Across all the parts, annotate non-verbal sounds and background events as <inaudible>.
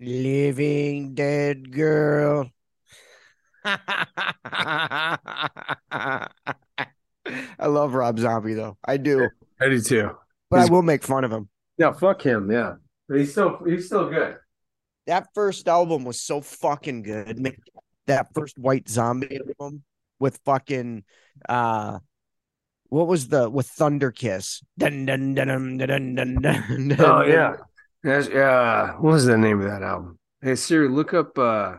Living dead girl. <laughs> I love Rob Zombie though. I do. I do too. But He's- I will make fun of him. Yeah, fuck him. Yeah, but he's still he's still good. That first album was so fucking good. That first White Zombie album with fucking uh what was the with Thunder Kiss? Dun, dun, dun, dun, dun, dun, dun, dun, Oh yeah, That's, yeah. What was the name of that album? Hey Siri, look up uh,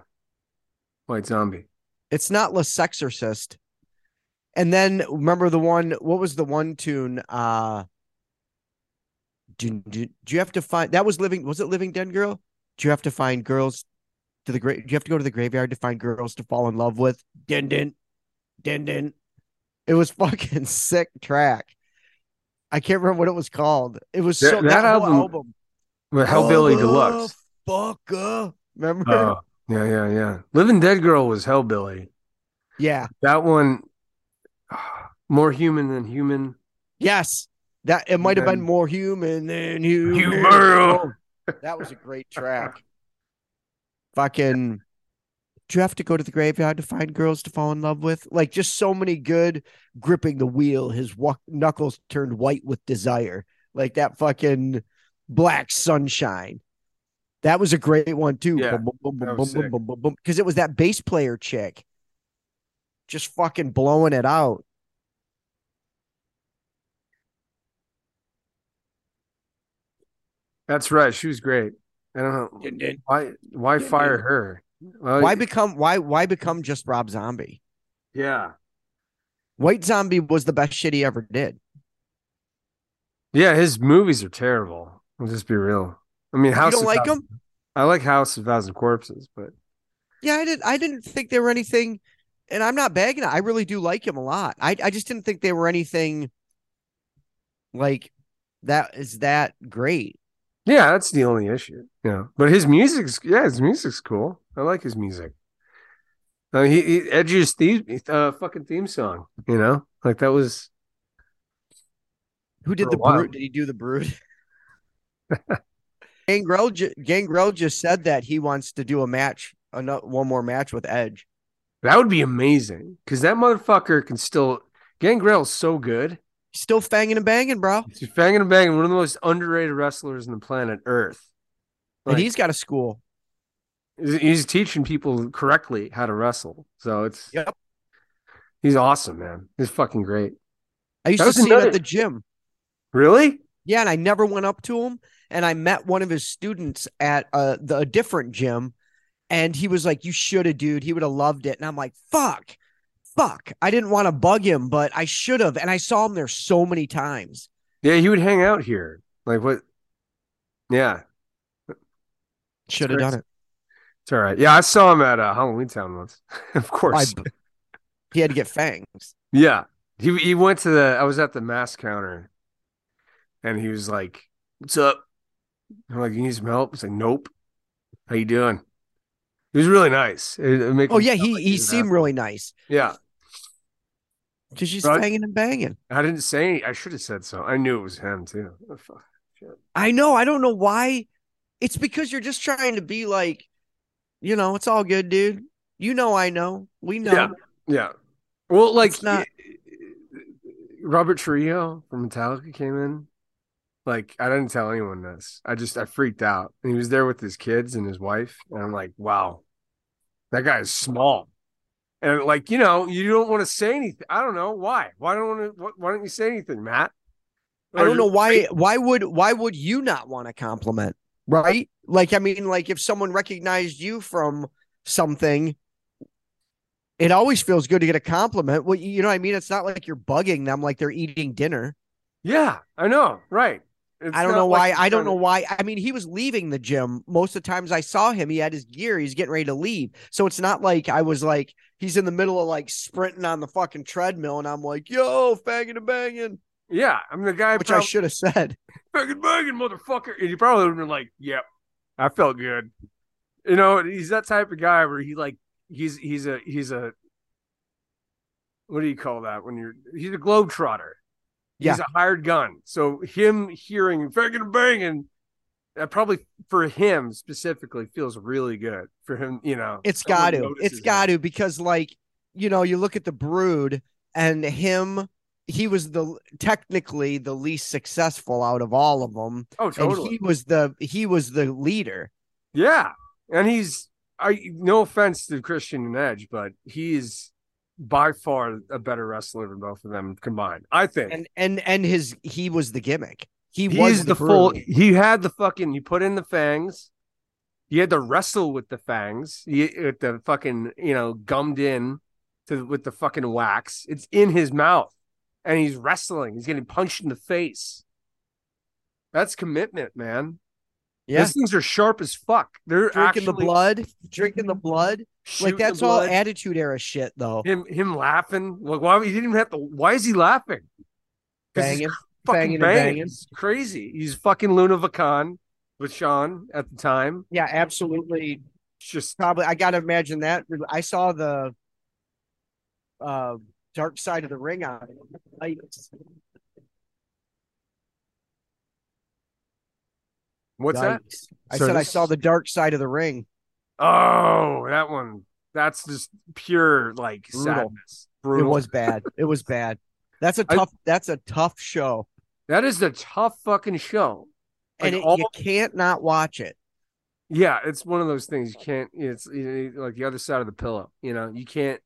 White Zombie. It's not La Sexorcisto. And then remember the one, what was the one tune? Uh do, do, do you have to find that was living was it living dead girl? Do you have to find girls to the grave? Do you have to go to the graveyard to find girls to fall in love with? Din din din din. It was <laughs> fucking sick track. I can't remember what it was called. It was so that that, whole album- album. With Hellbilly Deluxe. Fucker. Remember? Oh, yeah, yeah, yeah. Living Dead Girl was Hellbilly. yeah. That one, <sighs> more human than human. Yes. That it might have been more human than human. Human. That was a great track. Fucking do you have to go to the graveyard to find girls to fall in love with? Like just so many good gripping the wheel. His wa- knuckles turned white with desire. Like that fucking black sunshine. That was a great one too. Yeah, Boom, boom, boom, that boom, boom, boom, boom, boom. Because it was that bass player chick. Just fucking blowing it out. That's right. She was great. I don't know why. Why Yeah, fire dude. her? Well, Why become why why become just Rob Zombie? Yeah, White Zombie was the best shit he ever did. yeah. His movies are terrible. Just be real. I mean, House. you don't like him? I like House of Thousand Corpses, but Yeah, I didn't. I didn't think they were anything, and I'm not bagging it. I really do like him a lot. I I just didn't think they were anything like that. Is that great? yeah, that's the only issue. Yeah, but his music's yeah, his music's cool. I like his music. Uh, he, he Edge's theme, uh, fucking theme song. You know, like that was Who did the brood? Did he do the brood? <laughs> Gangrel, ju- Gangrel just said that he wants to do a match, ano- one more match with Edge. that would be amazing because that motherfucker can still. Gangrel's so good. Still fanging and banging, bro. He's banging and banging, one of the most underrated wrestlers on the planet Earth. And he's got a school. he's, teaching people correctly how to wrestle. So it's Yep. he's awesome, man. He's fucking great. I used That to see him at the gym. Really? Yeah, and I never went up to him. And I met one of his students at uh, the, a different gym, and he was like, "You should have, dude. He would have loved it." And I'm like, "Fuck, fuck." I didn't want to bug him, but I should have. And I saw him there so many times. Yeah, he would hang out here. Like what? Yeah, Should have done it. it's all right. Yeah, I saw him at uh, Halloween Town once. <laughs> of I, course. he had to get fangs. Yeah. He he went to the I was at the mask counter and he was like, What's up? I'm like, You need some help? He's like, Nope. How you doing? He was really nice. It, it Oh yeah, he like he uh, seemed asshole. really nice. Yeah. Just she's Right. fanging and banging. I didn't say any, I should have said so. I knew it was him too. Oh. I know. I don't know why. It's because you're just trying to be like, you know, it's all good, dude. You know, I know. We know. Yeah. Yeah. Well, like It's not- Robert Trujillo from Metallica came in. Like I didn't tell anyone this. I just I freaked out. And he was there with his kids and his wife, and I'm like, wow, that guy is small. And like you know, you don't want to say anything. I don't know why. Why don't want to? Why don't you say anything, Matt? I don't know why. Why would why would you not want to compliment? Right? Like, I mean, like if someone recognized you from something, it always feels good to get a compliment. Well, you know what I mean? It's not like you're bugging them like they're eating dinner. Yeah, I know. Right. It's I don't know why. I don't know why. I mean, he was leaving the gym. Most of the times I saw him, he had his gear. He's getting ready to leave. So it's not like I was like, he's in the middle of like sprinting on the fucking treadmill and I'm like, yo, fagging and banging, Yeah, I'm the guy. which I should have said. fucking banging, motherfucker. And he probably would have been like, yep, I felt good. You know, he's that type of guy where he like he's he's a he's a what do you call that when you're he's a globetrotter. He's Yeah. a hired gun. So him hearing fucking banging, that probably for him specifically feels really good for him. You know, it's got to. it's got to because, like, you know, you look at the Brood and him. He was the technically the least successful out of all of them, Oh, and totally. he was the he was the leader. Yeah, and he's I no offense to Christian and Edge, but he is by far a better wrestler than both of them combined. I think. and and and his he was the gimmick. He He's was the, the, full. He had the fucking. You put in the fangs. You had to wrestle with the fangs. You, with the fucking you know gummed in to with the fucking wax. It's in his mouth, and he's wrestling. He's getting punched in the face. That's commitment, man. Yeah, Those things are sharp as fuck. They're drinking the blood, drinking the blood. shooting Like that's all blood. attitude era shit, though. him him laughing. Like why he didn't even have to. Why is he laughing? Banging, fucking banging, banging. banging. Crazy. He's fucking Luna Vachon with Sean at the time. Yeah, absolutely. Just Probably, I gotta imagine that. I saw the uh dark side of the ring on it. I- what's that? I So said I saw the dark side of the ring. Oh, that one. That's just pure like Brutal. sadness. Brutal. It was bad. It was bad. That's a tough. that's a tough show, That is a tough fucking show. Like and it, all- you can't not watch it. Yeah, it's one of those things you can't. It's you know, like the other side of the pillow. You know, you can't.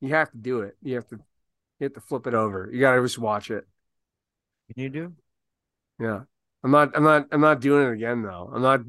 You have to do it. You have to. You have to flip it over. You got to just watch it. Can You do? Yeah, I'm not. I'm not. I'm not doing it again though. I'm not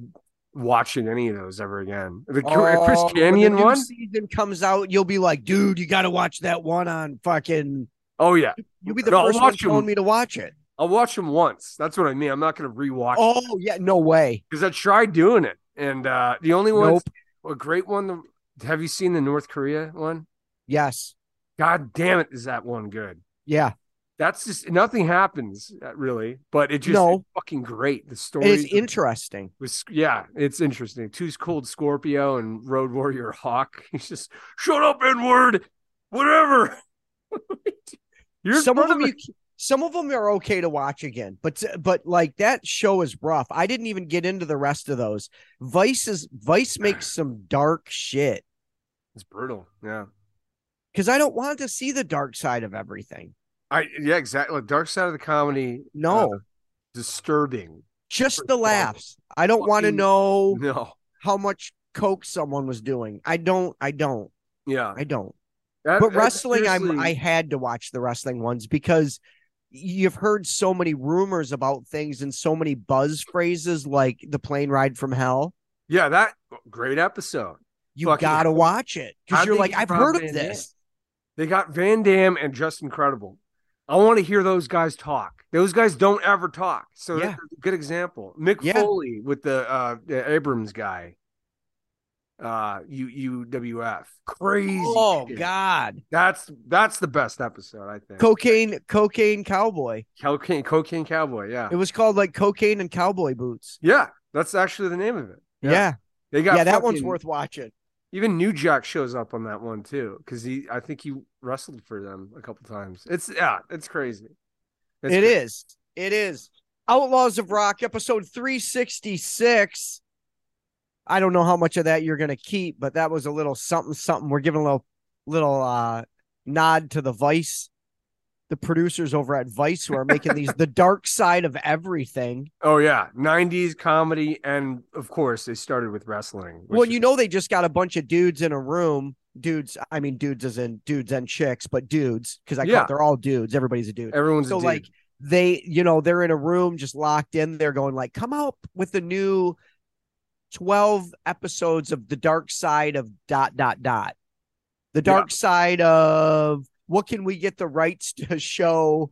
watching any of those ever again. The Chris Oh, when the Kanyon one. season comes out, you'll be like, dude, you got to watch that one on fucking. Oh yeah, You'll be the No, first one telling me to watch it. I'll watch them once. That's what I mean. I'm not going to rewatch Oh yeah, no way. because I tried doing it, and uh the only one, Nope. a great one. The, have you seen the North Korea one? Yes. God damn it, is that one good? Yeah. That's just nothing happens uh, really, but it just No. fucking great. The story it's interesting. was yeah, it's interesting. Two's Cold Scorpio and Road Warrior Hawk. <laughs> He's just shut up, N word, whatever. <laughs> Some of them you, some of them are okay to watch again, but but like that show is rough. I didn't even get into the rest of those. Vice is Vice makes <sighs> some dark shit It's brutal. Yeah. because I don't want to see the dark side of everything. I yeah, exactly. Dark side of the comedy. No, uh, disturbing. just the laughs. I don't want to know No. how much coke someone was doing. I don't. I don't. Yeah. I don't. That- But wrestling, I'm I had to watch the wrestling ones because you've heard so many rumors about things and so many buzz phrases like the plane ride from hell. yeah, that great episode. You Fucking- gotta watch it because you're like, I've heard Van of this. They got Van Dam and Just Incredible. I want to hear those guys talk. Those guys don't ever talk. So Yeah. that's a good example. Mick Yeah. Foley with the uh the Abrams guy. Uh U UWF. Crazy. Oh shit. God, That's that's the best episode, I think. cocaine, cocaine cowboy. cocaine cocaine cowboy, yeah. It was called like cocaine and cowboy boots. Yeah, that's actually the name of it. Yeah, They got yeah, that one's worth watching. Even New Jack shows up on that one too, because he I think he wrestled for them a couple times. It's yeah, it's crazy. It's It crazy. is. It is. Outlaws of Rock, episode 366. I don't know how much of that you're gonna keep, but that was a little something something. We're giving a little little uh nod to the Vice, the producers over at Vice who are making these the dark side of everything. <laughs> Oh yeah, '90s comedy, and of course they started with wrestling. Well, is- you know they just got a bunch of dudes in a room. Dudes, I mean dudes as in dudes and chicks, but dudes, because I Yeah. they're all dudes. Everybody's a dude. everyone's a so like they you know they're in a room just locked in they're going like come out with the new 12 episodes of the dark side of dot dot dot the dark side of what can we get the rights to show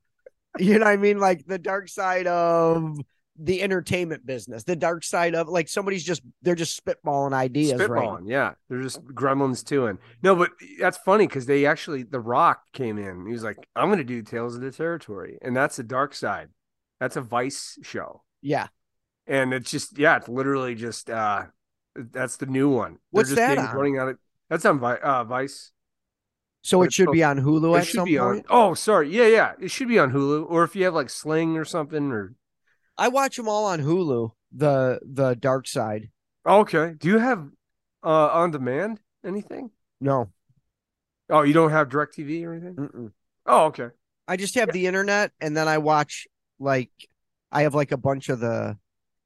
you know what i mean like the dark side of the entertainment business the dark side of like somebody's just they're just spitballing ideas right. Yeah, they're just gremlins too. And no, but that's funny because they actually, The Rock came in. He was like, "I'm going to do Tales of the Territory," and that's the dark side. That's a Vice show, yeah and it's just yeah, it's literally just uh, that's the new one. What's just that on? Running out of that's on Vi- uh, Vice. So it should be on hulu It should some be point on. Oh, sorry. Yeah, yeah. It should be on Hulu, or if you have like Sling or something, or i watch them all on hulu the the dark side. Okay. Do you have uh on demand anything? No. Oh, you don't have DirecTV or anything? Mm-mm. Oh, okay. I just have the internet and then I watch like I have like a bunch of the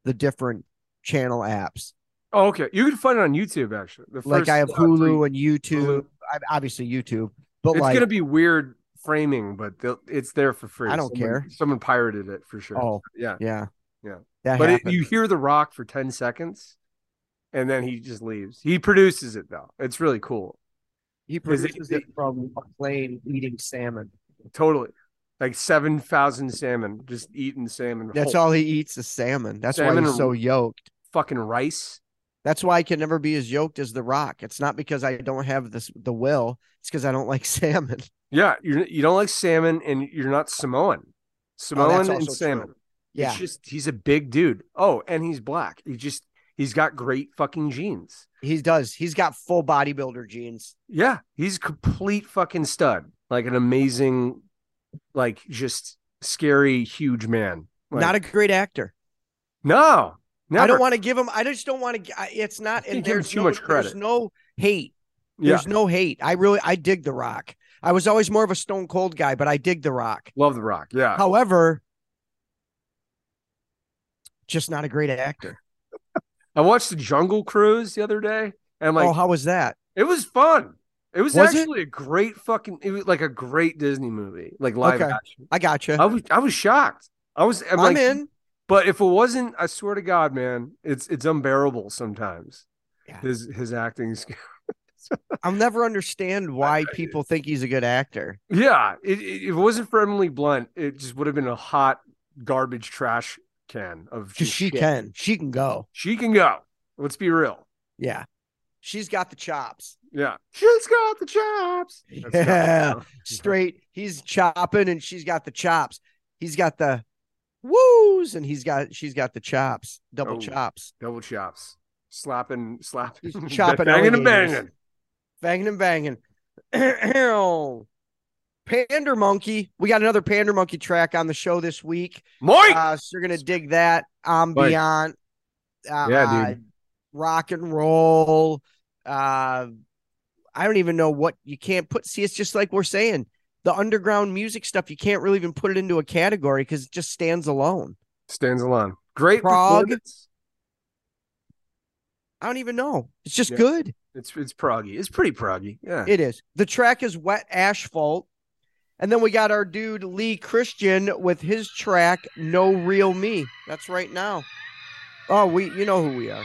the different channel apps. Oh, okay. You can find it on YouTube actually. The Like I have uh, Hulu three- and YouTube. I, obviously YouTube, but It's like gonna be weird framing, but it's there for free. I don't Someone- care. Someone pirated it for sure. Oh. yeah. yeah. Yeah. That But it, you hear The Rock for 10 seconds and then he just leaves. He produces it though. It's really cool. he is it- produces it from a plane eating salmon. Totally. Like 7,000 salmon, just eating salmon. That's whole all he eats is salmon. That's Salmon why he's so yoked. Fucking rice. That's why I can never be as yoked as The Rock. It's not because I don't have this the will. It's because I don't like <laughs> salmon. Yeah. You're, you don't like salmon and you're not Samoan. Oh, Samoan and Oh, also salmon. true. Yeah. It's just, he's a big dude. Oh, and he's black. He just, he's got great fucking genes. He does. He's got full bodybuilder genes. Yeah. He's complete fucking stud. Like an amazing, like just scary, huge man. Like, not a great actor. no. Never. I don't want to give him. I just don't want to. It's not. And there's too no, much credit. There's no hate. Yeah. There's no hate. I really. I dig The Rock. I was always more of a Stone Cold guy, but I dig The Rock. Love The Rock. Yeah. However, just not a great actor. <laughs> I watched the Jungle Cruise the other day, and like oh, how was that? it was fun. It was, Was it? actually a great fucking. It was like a great Disney movie, like live Okay. action. I gotcha. I was I was shocked. I was. I'm, I'm like, in. But if it wasn't, I swear to God, man, it's it's unbearable sometimes. Yeah. His his acting. sk- <laughs> I'll never understand why people think he's a good actor. Yeah, it, it, if it wasn't for Emily Blunt, it just would have been a hot garbage trash can of she shit. can. She can go. She can go. Let's be real. Yeah. She's got the chops. Yeah, she's got the chops. That's Yeah. Straight. He's chopping and she's got the chops. He's got the woos and he's got she's got the chops. Double Oh. chops. double chops, slapping, slapping, He's <laughs> chopping banging and banging. Banging and banging. <clears throat> Pander Monkey. We got another Pander Monkey track on the show this week. Mike, Uh, so you're gonna dig that ambient, uh, Yeah, dude. rock and roll. Uh, I don't even know what you can't put. See, it's just like we're saying the underground music stuff. You can't really even put it into a category because it just stands alone. stands alone. Great prog. I don't even know. It's just Yeah. good. It's it's proggy. It's pretty proggy. Yeah. It is. The track is Wet Asphalt. And then we got our dude Lee Christian with his track No Real Me. That's right now. Oh, we you know who we are.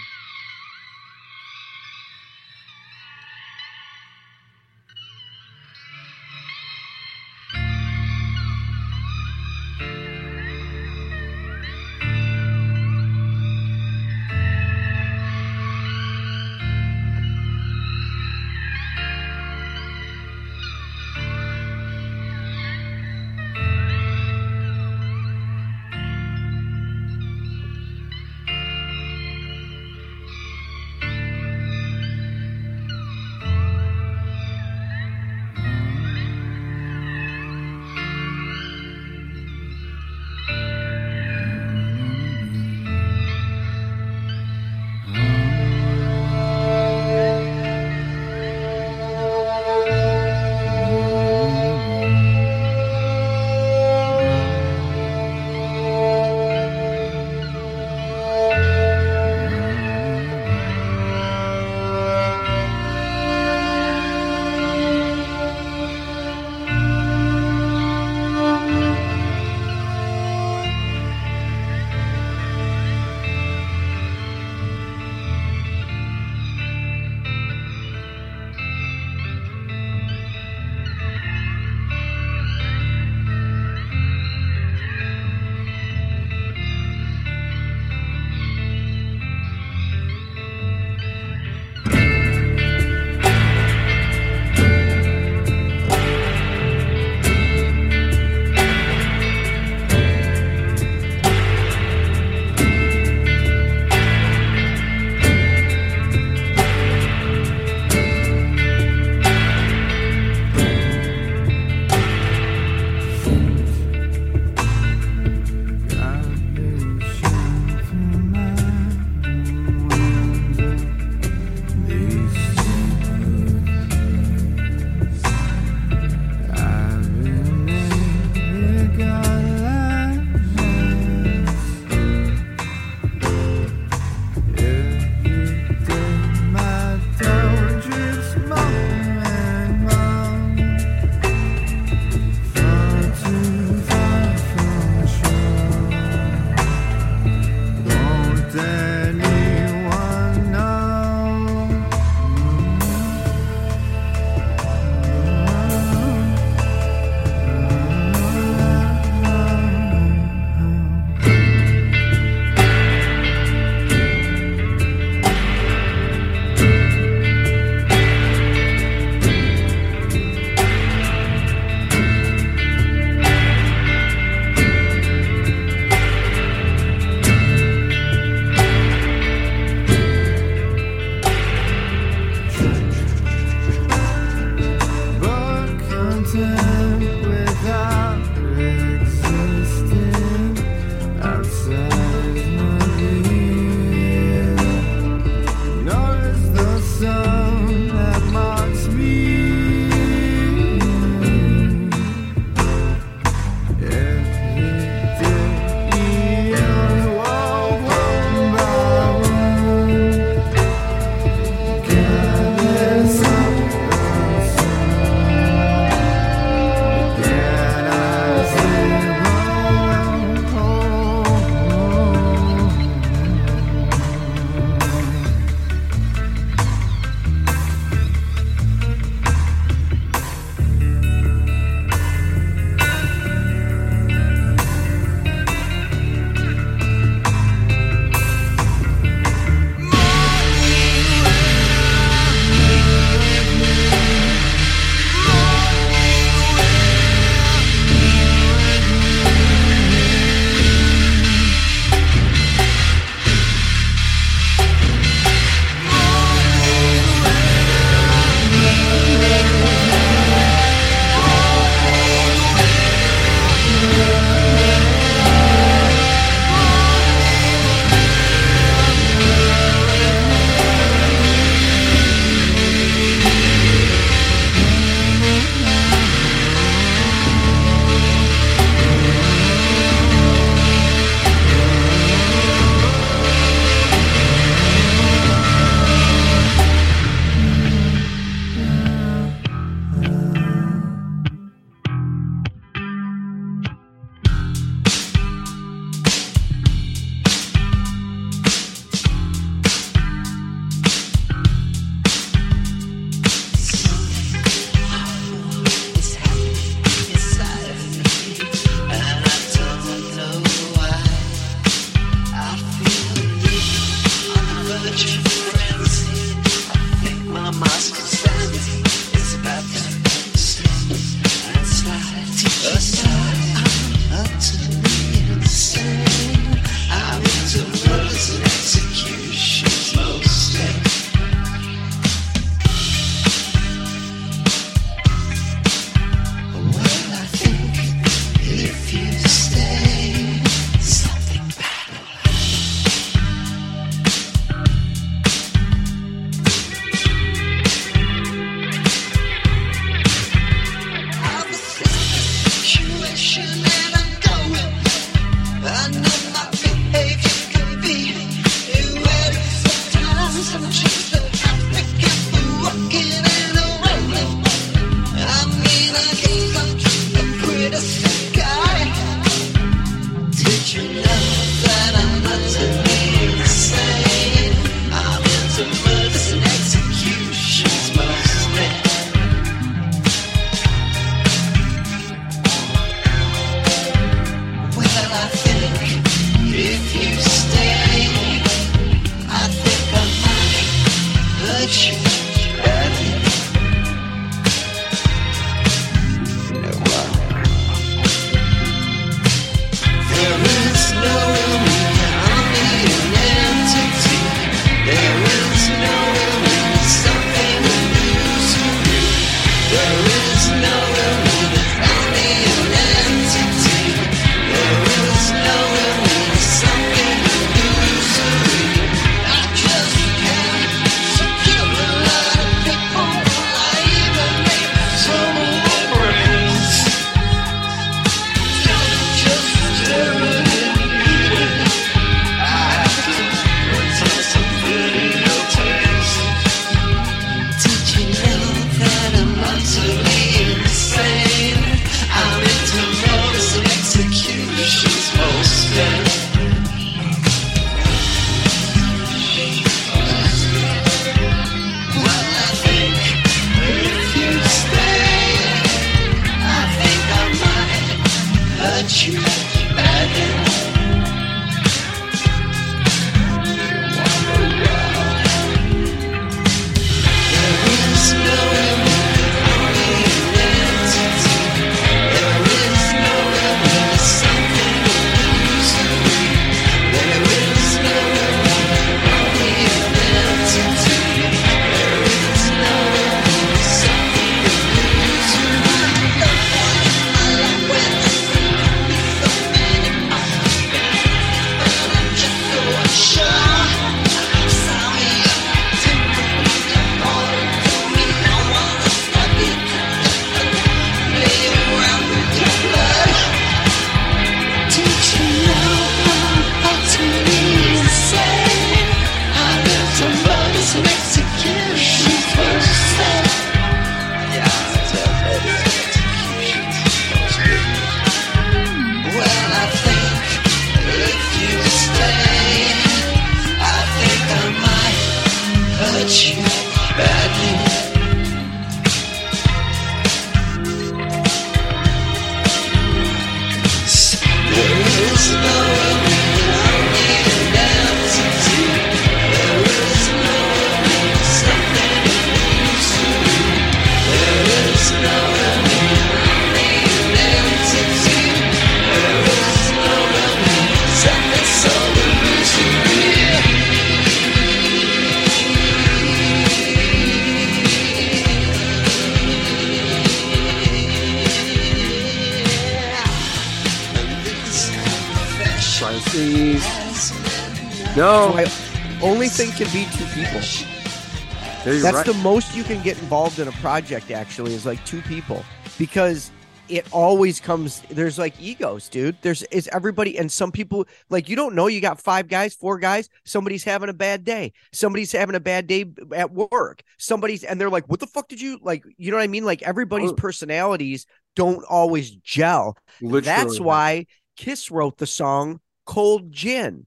that's right. the most you can get involved in a project actually is like two people. Because it always comes there's like egos dude. There's is everybody and some people like you don't know you got five guys four guys somebody's having a bad day. Somebody's having a bad day at work. Somebody's and they're like what the fuck did you like you know what i mean? Like everybody's oh. personalities don't always gel. Literally. that's why kiss wrote the song cold gin.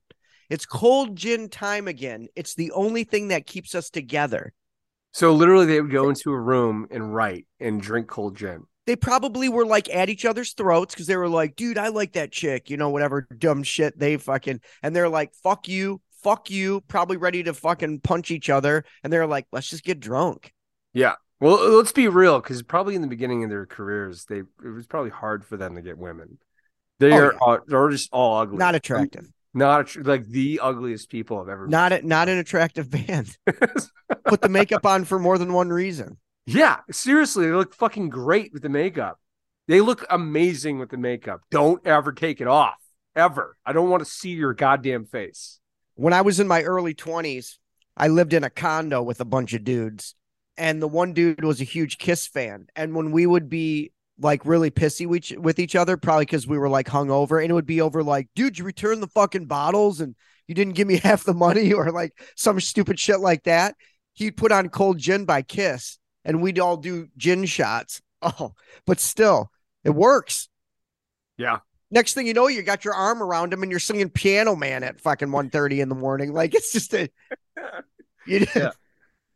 It's cold gin time again. It's the only thing that keeps us together. So literally, they would go into a room and write and drink cold gin. They probably were like at each other's throats because they were like, "Dude, I like that chick," you know, whatever dumb shit they fucking, and they're like, "Fuck you, fuck you," probably ready to fucking punch each other, and they're like, "Let's just get drunk." Yeah. Well, let's be real, because probably in the beginning of their careers, they it was probably hard for them to get women. They oh, are yeah. all, they're just all ugly, not attractive. Not attr- like the ugliest people I've ever. Not a, not an attractive band. <laughs> Put the makeup on for more than one reason. yeah, seriously, they look fucking great with the makeup. They look amazing with the makeup. Don't ever take it off. Ever. I don't want to see your goddamn face. When I was in my early 20s, I lived in a condo with a bunch of dudes. And the one dude was a huge Kiss fan. And when we would be like really pissy with each, with each other, probably because we were like hungover, and it would be over like, dude, you returned the fucking bottles and you didn't give me <laughs> half the money or like some stupid shit like that. He'd put on cold gin by Kiss and we'd all do gin shots. <laughs> Oh, but still, it works. Yeah. Next thing you know, you got your arm around him and you're singing Piano Man at fucking 1.30 in the morning. Like it's just a, <laughs> you, Yeah.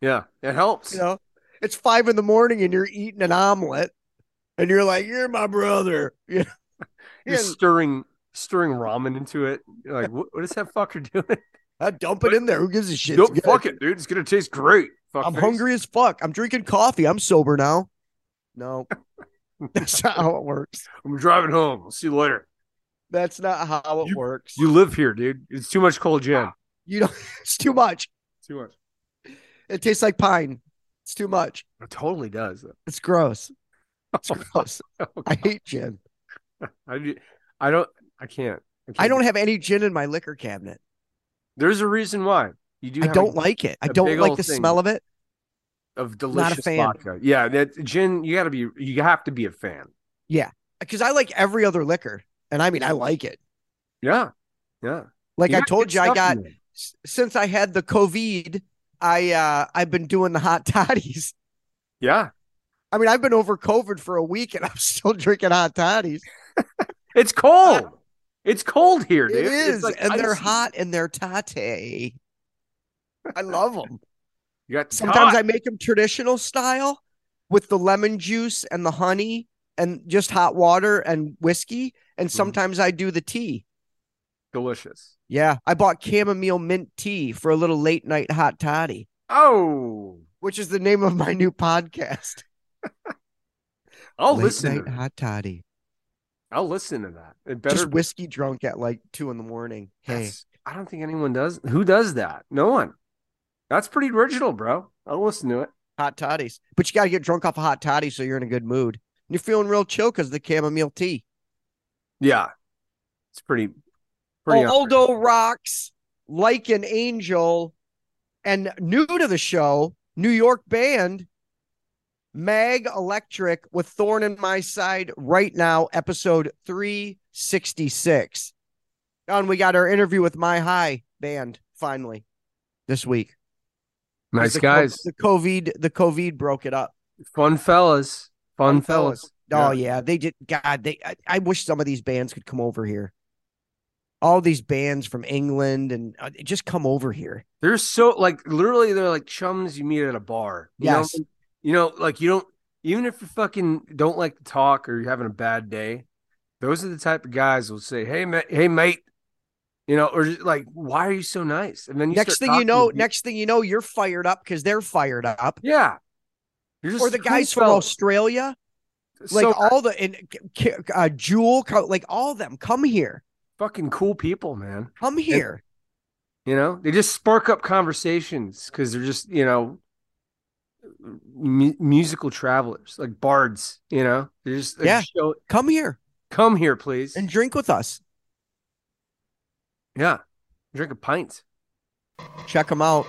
Yeah, it helps. you know, it's five in the morning and you're eating an omelet and you're like, you're my brother. <laughs> You know? You're stirring stirring ramen into it. You're like, what, what is that fucker <laughs> doing? I dump it in there. Who gives a shit? Good. fuck it, dude. It's gonna taste great. I'm fuckface. hungry as fuck. I'm drinking coffee. I'm sober now. No, <laughs> that's not how it works. I'm driving home. I'll see you later. That's not how it You- works. You live here, dude. It's too much cold gin. You know, it's too much. Too much. It tastes like pine. It's too much. It totally does. It's gross. <laughs> Gross. <laughs> I hate gin. <laughs> I, I don't. I can't. can't I don't do- have any gin in my liquor cabinet. There's a reason why you do. I don't a, like it. I don't like the smell of it. of delicious vodka. Yeah, that gin. You got to be. You have to be a fan. Yeah, because I like every other liquor, and I mean I like it. Yeah, yeah. Like I told you, I got in there. s- since I had the COVID, I uh I've been doing the hot toddies. Yeah, I mean, I've been over COVID for a week, and <laughs> I'm still drinking hot toddies. it's cold. It's cold here, dude. It It's like and they're hot, and they're tate. I love them. You got Sometimes hot. I make them traditional style with the lemon juice and the honey and just hot water and whiskey. And Mm-hmm. sometimes I do the tea. delicious. Yeah, I bought chamomile mint tea for a little late night hot toddy, Oh, which is the name of my new podcast. <laughs> I'll late listen. night To that. hot toddy. I'll listen to that. It better. Just whiskey drunk at like two in the morning. Hey, That's- I don't think anyone does. Who does that? No one. That's pretty original, bro. I'll listen to it. hot toddies. But you got to get drunk off a hot toddy so you're in a good mood. You're feeling real chill because of the chamomile tea. Yeah, it's pretty. Pretty. Oh, Aldo rocks like an angel, and new to the show, New York band Mag Electric with Thorn in My Side right now, episode 366. And we got our interview with My High band finally this week. nice The co- guys, The COVID, the COVID broke it up. fun fellas, fun, fellas. Oh yeah, they did. God, they. I, I wish some of these bands could come over here. All these bands from England and uh, just come over here. They're so like literally they're like chums you meet at a bar. You Yes. know, you know, like you don't even if you fucking don't like to talk or you're having a bad day, those are the type of guys who'll say, "Hey, mate, hey, mate," you know, or just like, "Why are you so nice?" And then you next thing you know, next thing you know, you're fired up because they're fired up. yeah, you're just Or the guys from fellas. Australia, like So all the and uh, Jewel, like all of them, come here, fucking cool people, man. come here. You know, they just spark up conversations because they're just you know mu- musical travelers, like bards. You know, they just they Yeah. show, Come here come here, please. and drink with us. yeah, drink a pint. Check them out.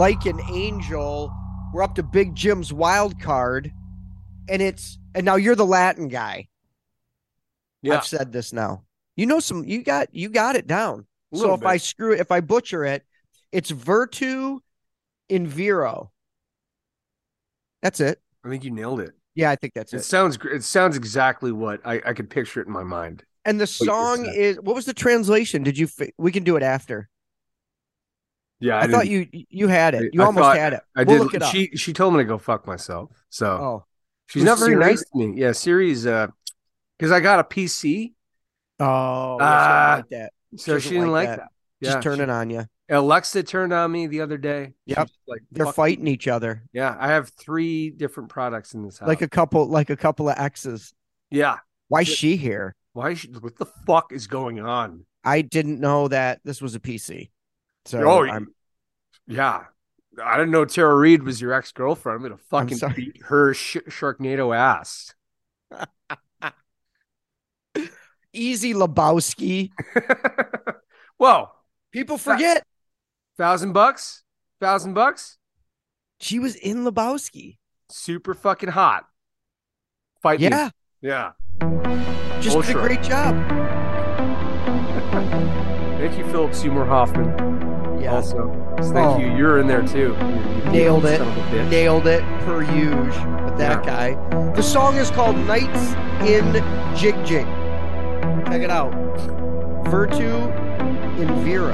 Like an Angel. We're up to Big Jim's wild card. And it's and now you're the Latin guy. Yeah, I've said this now. You know some you got you got it down. So if I screw it, if I butcher it, it's Virtu in Vero. That's it. I think you nailed it. Yeah, I think that's It it. sounds it sounds exactly what I, I could picture it in my mind. And the song is what was the translation? Did you we can do it after. Yeah, I, thought you you had it. You I almost thought- had it. I we'll did. look it up. She she told me to go fuck myself. So oh. she's not very nice to me. Yeah, Siri's uh, because I got a PC, Oh, she Ah, like that. so doesn't she didn't like that. that. Just Yeah, turn she- on you. Alexa turned on me the other day. Yep. Like They're fighting each other Yeah, I have three different products in this house. like a couple, like a couple of exes. yeah. Why Yeah. she here? Why? Is she, what the fuck is going on? I didn't know that this was a PC. So oh, I'm, yeah. I didn't know Tara Reid was your ex girlfriend. I'm gonna fucking beat her sh- Sharknado ass. <laughs> easy Lebowski. <laughs> Whoa, People forget thousand bucks, thousand bucks, she was in Lebowski. super fucking hot. Fight me. Yeah, yeah. just did a great job. <laughs> Thank you, Philip Seymour Hoffman. Yeah, Also, thank Oh. you. You're in there too. Nailed it. son of a bitch. nailed it per usual with that guy. The song is called Nights in Jig Jig. Check it out. Virtu in Vero.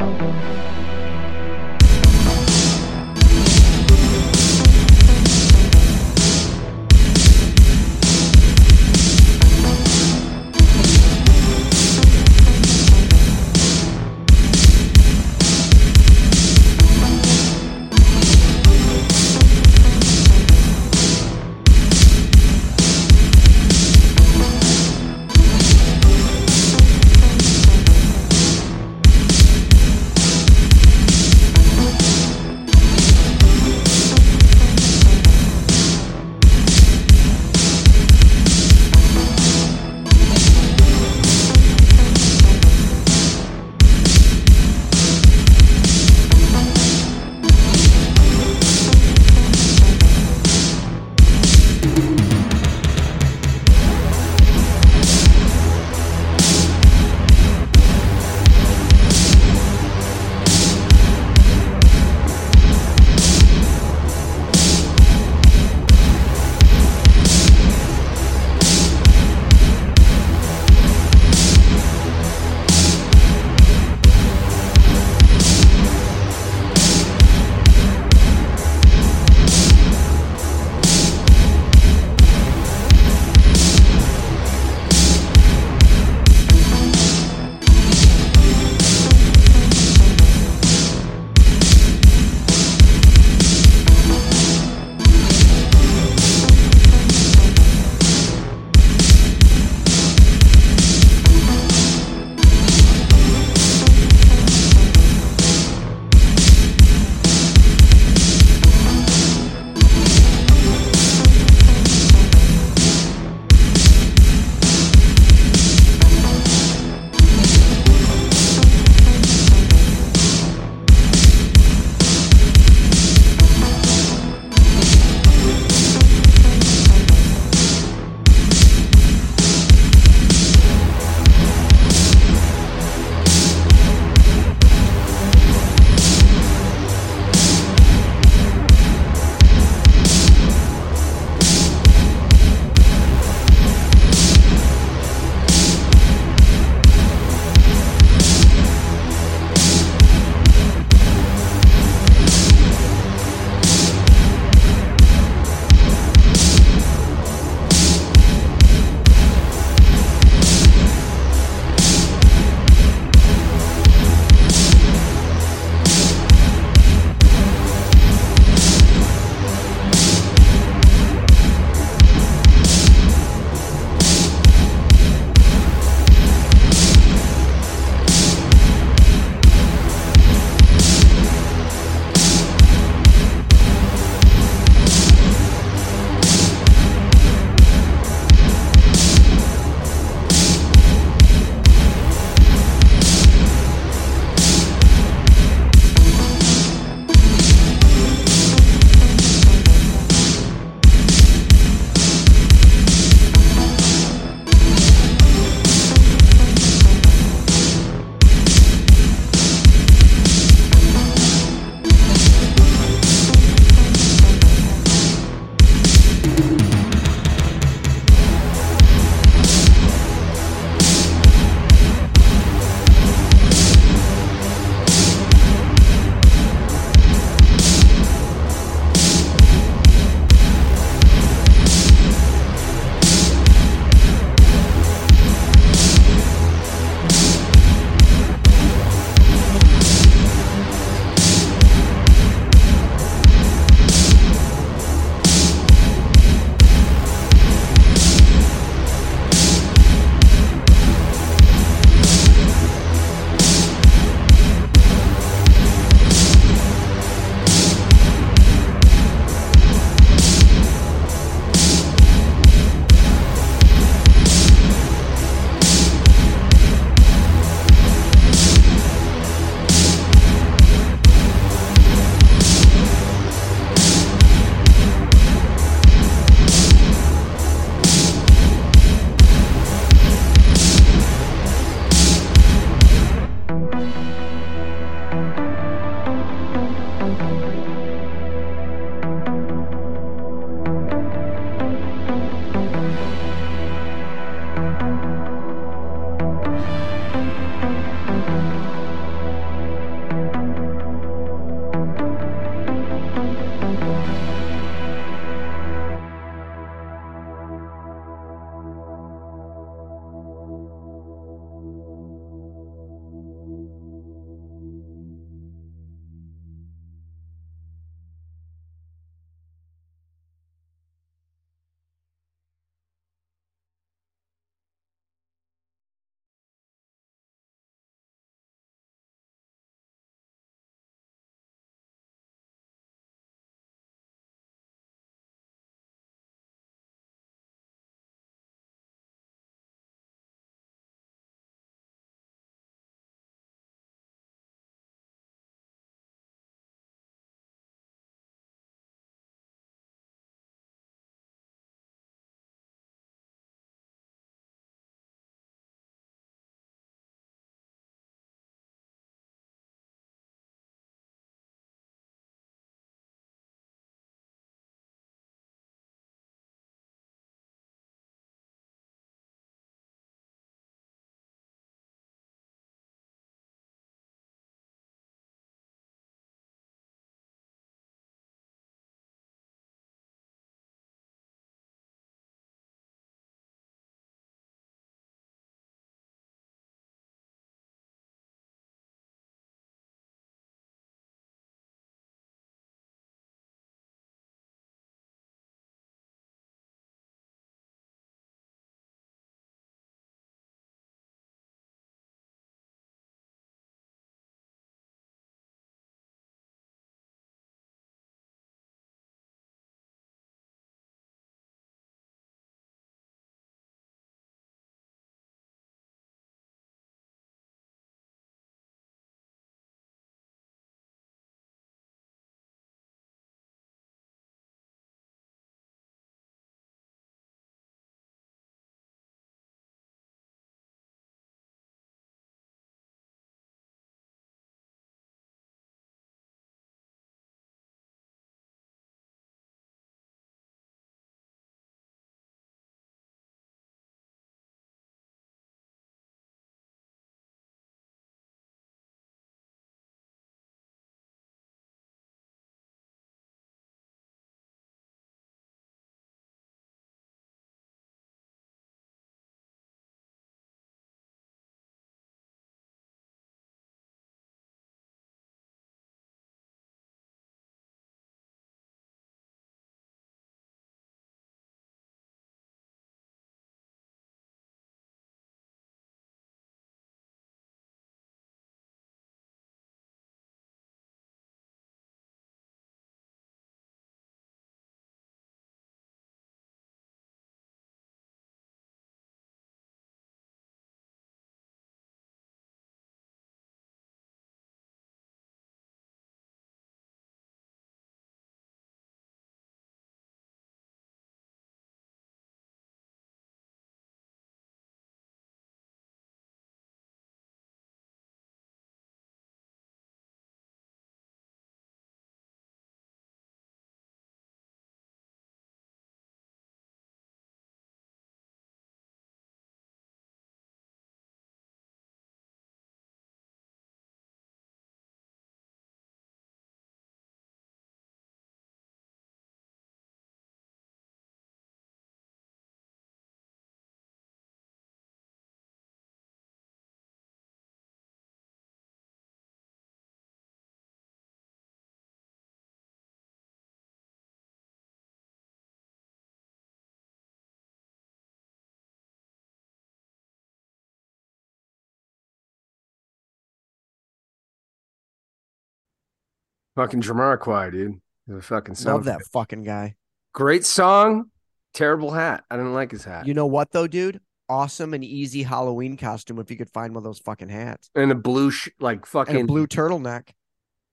Fucking Jamiroquai, dude. He's a fucking son Love that fucking guy. Great song. Terrible hat. I didn't like his hat. You know what though, dude? Awesome and easy Halloween costume if you could find one of those fucking hats. and a blue, sh- like fucking blue turtleneck.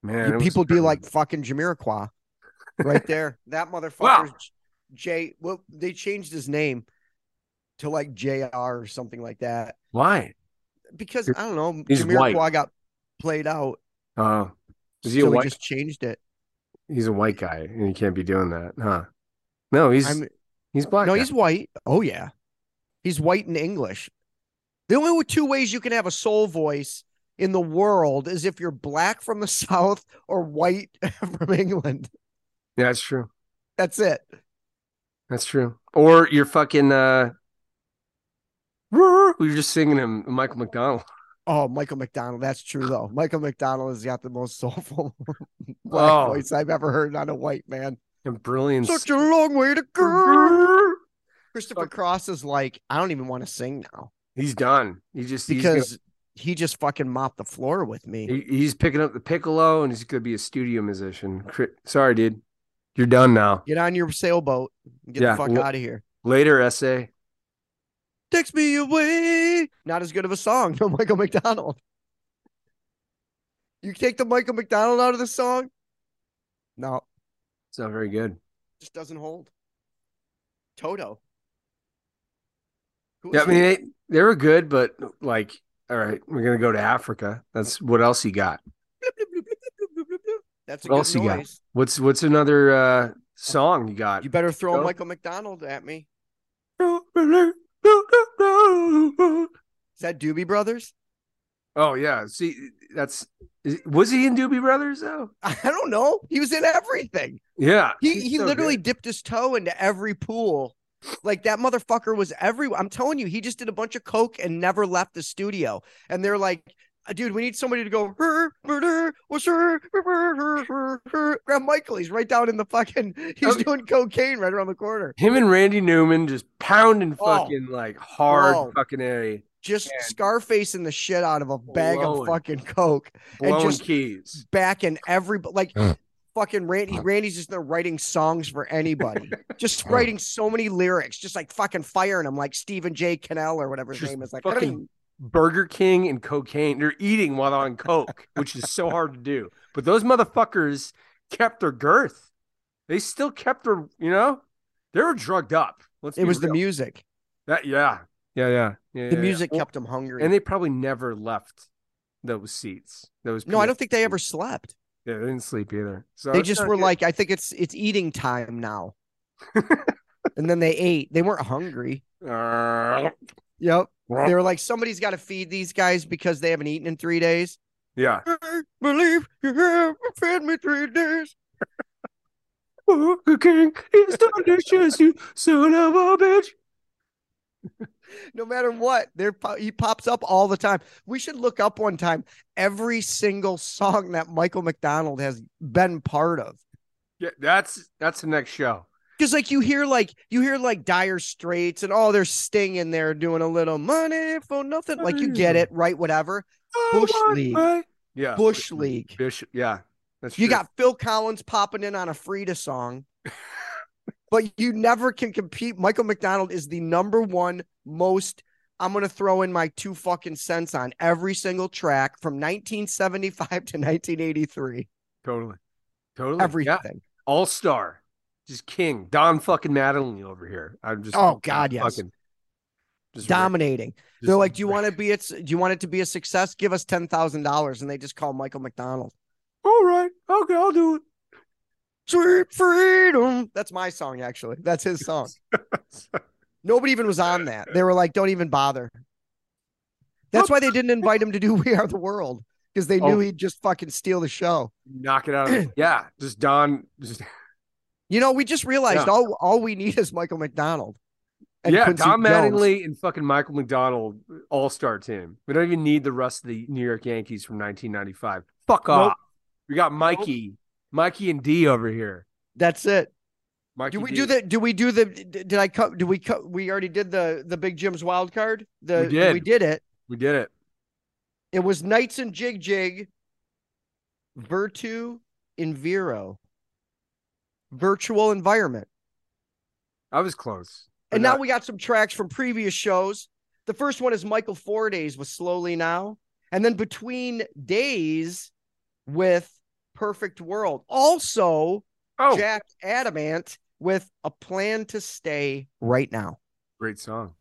man. You- people be like fucking Jamiroquai. Right there. <laughs> That motherfucker Wow. Jay well, they changed his name to like JR or something like that. why? Because I don't know, he's white. Got played out. Oh, is he so a we white? just changed it. He's a white guy, and he can't be doing that, huh? No, he's I'm he's black. no, guy. he's white. Oh yeah. He's white and English. The only two ways you can have a soul voice in the world is if you're black from the <laughs> South or white <laughs> from England. yeah, that's true. That's it. That's true. Or you're fucking uh, <laughs> you're just singing him, Michael McDonald. Oh, Michael McDonald. That's true though. Michael McDonald has got the most <laughs> soulful <laughs> black Oh. voice I've ever heard on a white man. And brilliant. Such a long way to go. Christopher Fuck. Cross is like, I don't even want to sing now He's done. He just he's gonna- because he just fucking mopped the floor with me. he, he's picking up the piccolo, and he's gonna be a studio musician. Sorry, dude, you're done now. Get on your sailboat and get Yeah, the fuck out of here. Later, essay. Takes me away. Not as good of a song. <laughs> No Michael McDonald. You take the Michael McDonald out of the song? No, It's not very good. just doesn't hold. Toto. Who Yeah, I mean they, they were good, but like, all right, we're gonna go to Africa. That's what else you got? That's a What good else you got? What's what's another uh song you got? You better throw. Michael McDonald at me. Is that Doobie Brothers? Oh yeah, see that's is- was he in Doobie Brothers though? <laughs> I don't know. He was in everything. Yeah, He he so literally good. dipped his toe into every pool. Like that motherfucker was everywhere. I'm telling you, he just did a bunch of coke and never left the studio. And they're like, dude, we need somebody to go, "Her, murder, what's her, her, her, her, her." grab Michael. He's right down in the fucking <laughs> he's Oh. doing cocaine right around the corner. him and Randy Newman just pounding Oh. fucking like hard Oh. fucking a Just Man. scarfacing the shit out of a bag Blowing. of fucking coke. And just- keys. back in every like Uh. fucking Randy Randy's just there writing songs for anybody. <laughs> just writing so many lyrics, just like fucking firing them like Stephen J. Cannell or whatever his Just name is. Like fucking Burger King and cocaine. They're eating while on coke, which is so hard to do. But those motherfuckers kept their girth. They still kept their, you know, they were drugged up. Let's it was the music. That yeah. Yeah, yeah. yeah The yeah, music yeah. kept them hungry. and they probably never left those seats. Those no, I don't think they ever slept. Yeah, they didn't sleep either. So They just were good. like, I think it's it's eating time now. <laughs> and then they ate. They weren't hungry. <laughs> Uh, Yep. They were like, somebody's got to feed these guys because they haven't eaten in three days. yeah. I believe you have fed me three days. <laughs> Oh, Burger King is delicious, you son of a bitch. <laughs> no matter what there he pops up all the time we should look up one time every single song that michael mcdonald has been part of Yeah, that's that's the next show. Because like you hear like you hear like dire straits and all oh there's sting in there doing a little money for nothing like you get it right whatever Bush my League. Yeah. bush league Bush, yeah. That's you true. got phil collins popping in on a frida song <laughs> but you never can compete michael mcdonald is the number one most i'm going to throw in my two fucking cents on every single track from 1975 to 1983 totally. Totally. Yeah. everything All star. Just king. Don fucking Mattingly over here. I'm just Oh, God, yes. fucking just dominating just- they're like do you want to be it do you want it to be a success give us $10000 and they just call michael mcdonald all right, okay, I'll do it. sweet freedom that's my song actually that's his song. <laughs> Nobody even was on that. They were like, don't even bother. That's why they didn't invite him to do <laughs> We Are the World because they oh. knew Oh. he'd just fucking steal the show. Knock it out. Of yeah, just Don. Just You know, we just realized Yeah. all all we need is Michael McDonald. yeah, Quincy Don Jones. And fucking Michael McDonald all star team. We don't even need the rest of the New York Yankees from 1995. Fuck Nope. off. We got Mikey, Mikey and D over here. That's it. Mikey Do we D. do the? Do we do the? Did I cut? Do we cut? We already did the the Big Jim's wild card. The We did. we did it. We did it. It was Knights and Jig Jig, Virtu, in Vero. Virtual environment. I was close. And now not- we got some tracks from previous shows. The first one is Michael Fordays with Slowly Now. And then Between Days with Perfect World. Also, oh, Jack Adamant with A Plan to Stay Right Now. great song.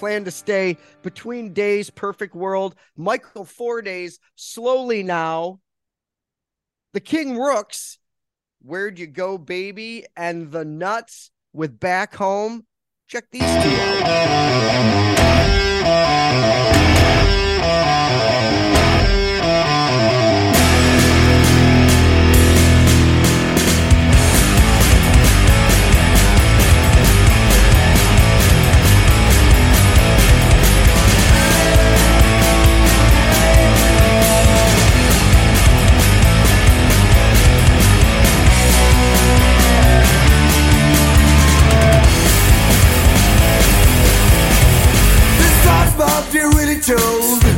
plan to stay between days, perfect world. Michael four days, slowly now. The King Rooks, where'd you go, baby? And the nuts with back home. Check these two out. told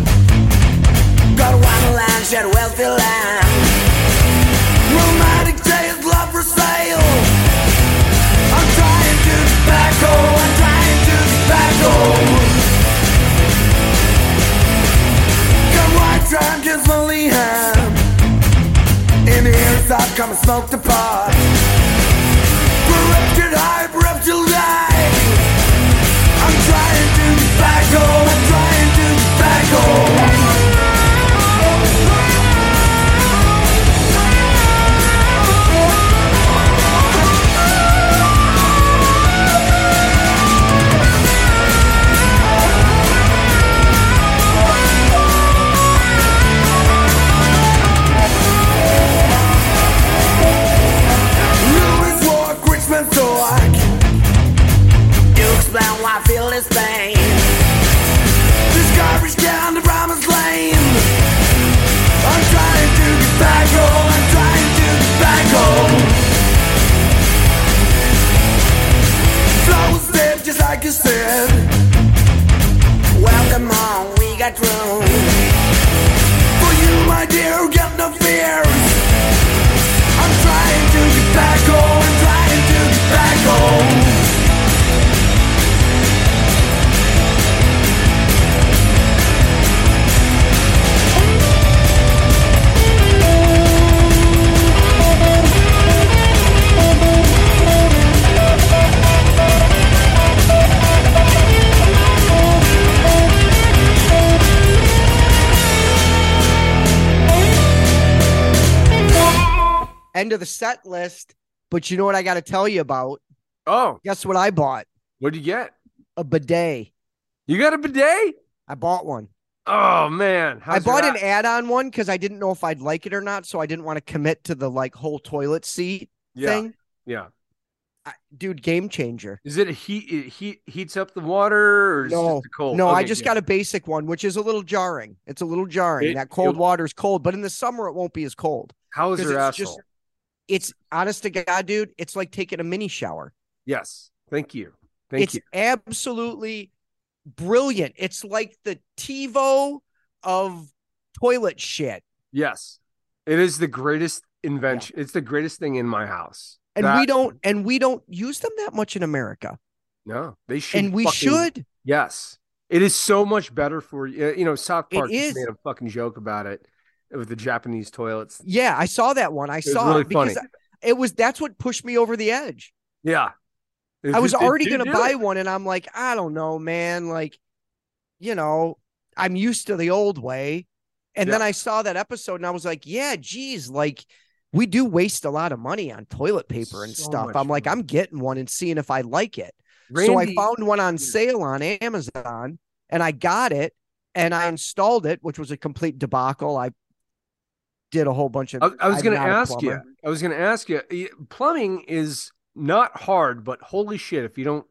but you know what I got to tell you about? Oh, Guess what I bought? what'd you get? A bidet. You got a bidet? I bought one. Oh man, I How's your bought an add-on one because I didn't know if I'd like it or not, so I didn't want to commit to the like whole toilet seat yeah, thing. yeah. I, dude, game changer. Is it a heat? It heat heats up the water, or is it No, cold? No, I just good. got a basic one, which is a little jarring. It's a little jarring. It- that cold water is cold, but in the summer it won't be as cold. How is your asshole? just- It's honest to God, dude. It's like taking a mini shower. Yes. Thank you. Thank you. it's you. absolutely brilliant. It's like the TiVo of toilet shit. Yes. It is the greatest invention. It's the greatest thing in my house. And That- we don't and we don't use them that much in America. No, they should. and we fucking- should. Yes. It is so much better for you. Uh, you know, South Park made a fucking joke about it with the Japanese toilets. Yeah, I saw that one. I was saw really it because funny. it was that's what pushed me over the edge. Yeah. I was already going to buy it. one and I'm like, I don't know, man, like you know, I'm used to the old way. And then I saw that episode and I was like, yeah, geez, like we do waste a lot of money on toilet paper and So stuff. I'm like. I'm getting one and seeing if I like it. so I found one on sale on Amazon and I got it and I installed it, which was a complete debacle. I did a whole bunch of I, I was going to ask you. I was going to ask you. Plumbing is not hard, but holy shit, if you don't,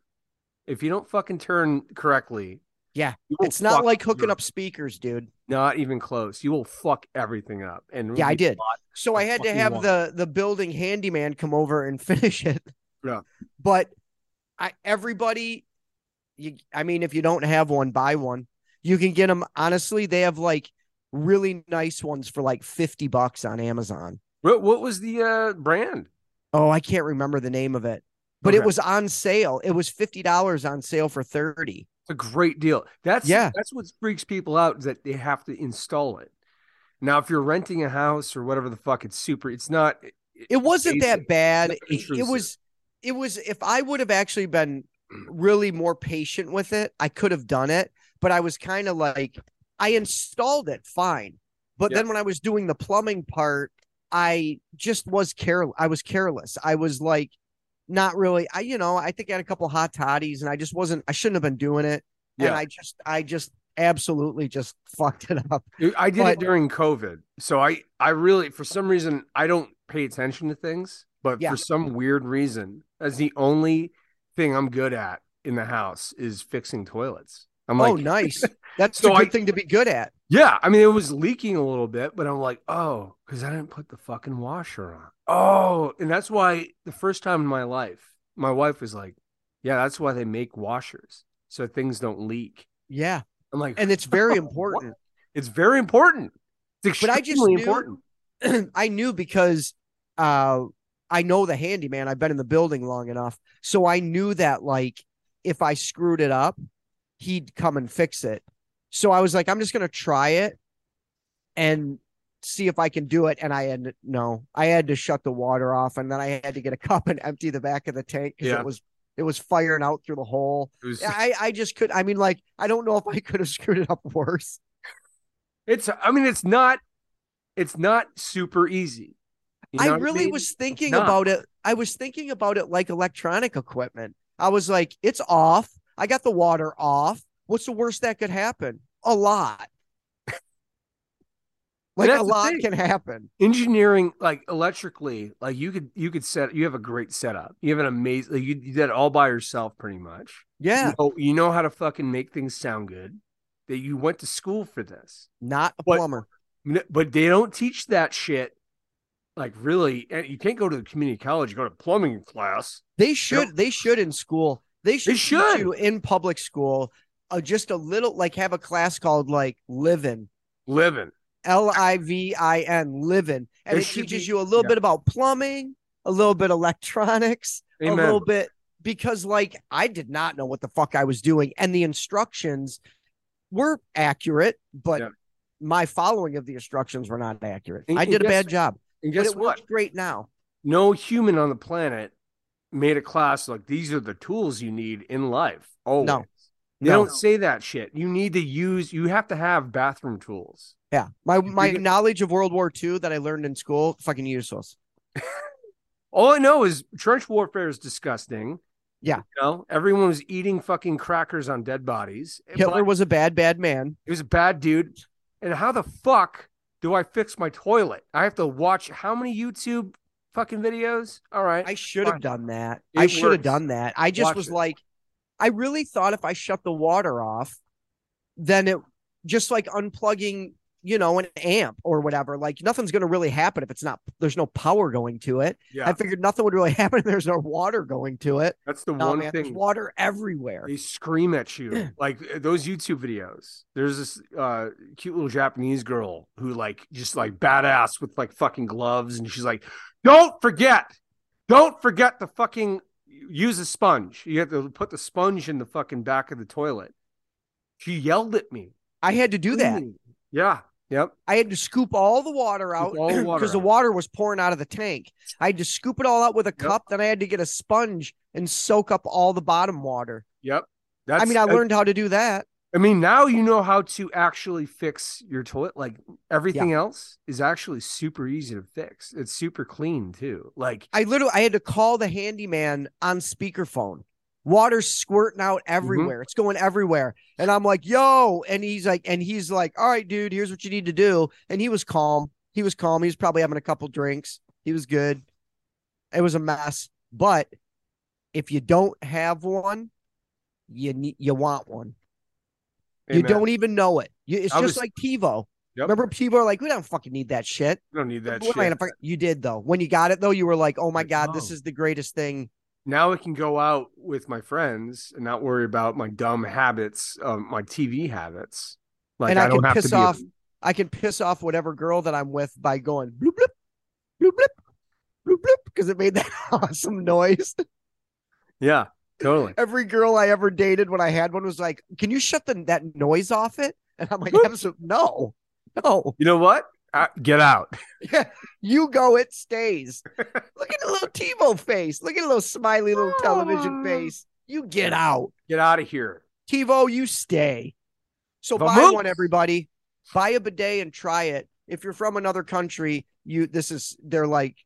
if you don't fucking turn correctly, Yeah, It's not like hooking up speakers, dude. Not even close. You will fuck everything up. And Yeah, I did. So I had to have the the building handyman come over and <laughs> finish it. Yeah. But I everybody you I mean if you don't have one buy one. You can get them honestly they have like really nice ones for like 50 bucks on Amazon. What, what was the uh, brand? Oh, I can't remember the name of it. But it was on sale. It was $50 on sale for 30. It's a great deal. That's Yeah. That's what freaks people out is that they have to install it. Now, if you're renting a house or whatever the fuck, it's super. It's not. It wasn't that bad. It, it was it was if I would have actually been really more patient with it, I could have done it. But I was kind of like I installed it fine. But Yeah. then when I was doing the plumbing part, I just was care I was careless. I was like not really I you know, I think I had a couple hot toddies and I just wasn't I shouldn't have been doing it. And I just I just absolutely just <laughs> fucked it up. I did But- it during COVID, so I I really for some reason I don't pay attention to things, but Yeah. for some weird reason, that's the only thing I'm good at in the house is fixing toilets. I'm like, oh, nice. <laughs> That's So a good I- thing to be good at. yeah. I mean, it was leaking a little bit, but I'm like, oh, because I didn't put the fucking washer on. Oh, and that's why the first time in my life, my wife was like, yeah, that's why they make washers so things don't leak. Yeah. I'm like, And it's very <laughs> important. it's very important. It's But I just extremely knew- important. <clears throat> I knew because uh I know the handyman. I've been in the building long enough. So I knew that like if I screwed it up, he'd come and fix it. So I was like, I'm just gonna try it and see if I can do it. And I had no, I had to shut the water off and then I had to get a <laughs> cup and empty the back of the tank because Yeah. it was it was firing out through the hole. Was, I, I just could I mean like I don't know if I could have <laughs> screwed it up worse. it's, I mean, it's not, it's not super easy. You know I really mean? was thinking about it. I was thinking about it like electronic equipment. I was like, it's off. I got the water off. What's the worst that could happen? A lot. like a lot can happen. engineering like electrically like you could you could set you have a great setup you have an amazing like, you, you did it all by yourself pretty much Yeah. you know, you know how to fucking make things sound good that you went to school for this Not a But- plumber. But they don't teach that shit like really and you can't go to the community college you go to plumbing class They should. They should in school. They should. teach should. you in public school. Uh, just a little, like have a class called like living. living L I V I N living, and There it teaches be- you a little yeah. bit about plumbing, a little bit electronics, a little bit because like I did not know what the fuck I was doing, and the instructions were accurate, but Yeah. my following of the instructions were not accurate. And- I did a bad job, and guess it what works great now. no human on the planet made a class like these are the tools you need in life always They No. don't say that shit. You need to use. You have to have bathroom tools. Yeah, my my knowledge of World War II that I learned in school fucking useless. <laughs> All I know is trench warfare is disgusting. Yeah. You know, everyone was eating fucking crackers on dead bodies. Hitler was a bad, bad man. he was a bad dude. And how the fuck do I fix my toilet? I have to watch how many YouTube fucking videos? All right. I should have done that. It I should have done that. I just Watch was it. like, I really thought if I shut the water off, then it just like unplugging, you know, an amp or whatever. Like nothing's going to really happen if it's not, there's no power going to it. yeah. I figured nothing would really <laughs> happen if there's no water going to it. That's the No, one man, there's thing. water everywhere. They scream at you <clears throat> like uh, those YouTube videos. There's this uh cute little Japanese girl who like just like badass with like fucking gloves, and she's like, "Don't forget, don't forget to fucking use a sponge. You have to put the sponge in the fucking back of the toilet." She yelled at me. I had to do that. Yeah. Yep. I had to scoop all the water out because the <clears throat> water was pouring out of the tank. I had to scoop it all out with a cup. Then I had to get a sponge and soak up all the bottom water. Yep. That's, I mean, I learned how to do that. I mean, now you know how to actually fix your toilet. Like everything else is actually super easy to fix. It's super clean too. Like I literally I had to call the handyman on speakerphone. Water's squirting out mm-hmm. everywhere. It's going everywhere. And I'm like, yo. And he's like, and he's like, all right, dude, here's what you need to do. And he was calm. He was calm. He was probably having a couple drinks. He was good. It was a mess. But if you don't have one, you need you want one. You don't even know it. You, it's I just was- like TiVo. Yep. Remember TiVo? Like, we don't fucking need that shit. You don't need that What am I shit. You did though. When you got it though, you were like, "Oh my Like, god, this is the greatest thing." Now I can go out with my friends and not worry about my dumb habits, um, my TV habits. Like And I, I don't can have piss off- I can piss off whatever girl that I'm with by going bloop bloop bloop bloop bloop bloop because it made <laughs> that awesome noise. Yeah, totally. Every girl I ever dated when I had one was like, "Can you shut the that noise off it?" And I'm like, "Absolutely no, no. You know what? Uh, get out. <laughs> Yeah, you go, it stays." Look at the little TiVo face. Look at the little smiley little television face. You get out. Get out of here. TiVo, you stay. So buy Vamos. one, everybody. Buy a bidet and try it. If you're from another country, you this is they're like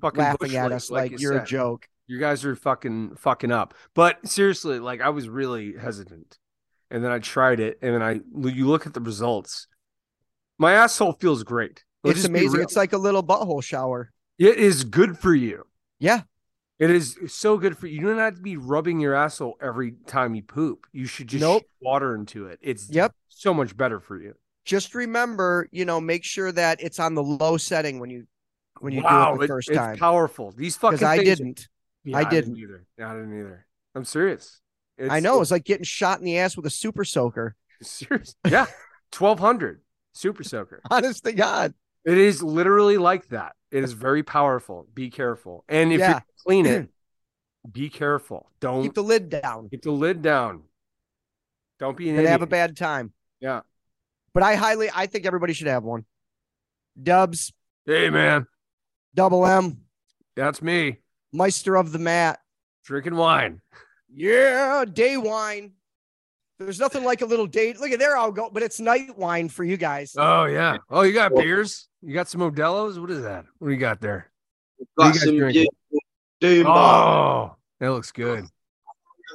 Fucking laughing at us like, you're a joke. You guys are fucking fucking up. But seriously, like I was really hesitant, and then I tried it, and then I you look at the results. My asshole feels great. Let's it's amazing. It's like a little butthole shower. It is good for you. Yeah. It is so good for you. You don't have to be rubbing your asshole every time you poop. You should just Nope. water into it. It's Yep. so much better for you. Just remember, you know, make sure that it's on the low setting when you when you wow, do it the it- first it's time. powerful. These fucking Because I didn't. Yeah, I didn't didn't. either. Yeah, I didn't either. I'm serious. I know. It's like getting shot in the ass with a super soaker. <laughs> serious. Yeah, twelve hundred super soaker. <laughs> Honest to God. It is literally like that. It is very powerful. Be careful, and if Yeah. you clean it, <clears throat> be careful. Don't Keep the lid down. keep the lid down. Don't be an and have a bad time. Yeah. But I highly I think everybody should have one. Dubs, Hey man, double M, that's me Meister of the Mat. drinking wine. Yeah, day wine. There's nothing like a little date. Look at there, I'll go, but it's night wine for you guys. Oh yeah. Oh, you got beers? You got some Modelo's? What is that? What do you got there? Got you some drinking? Doom Oh, that looks good.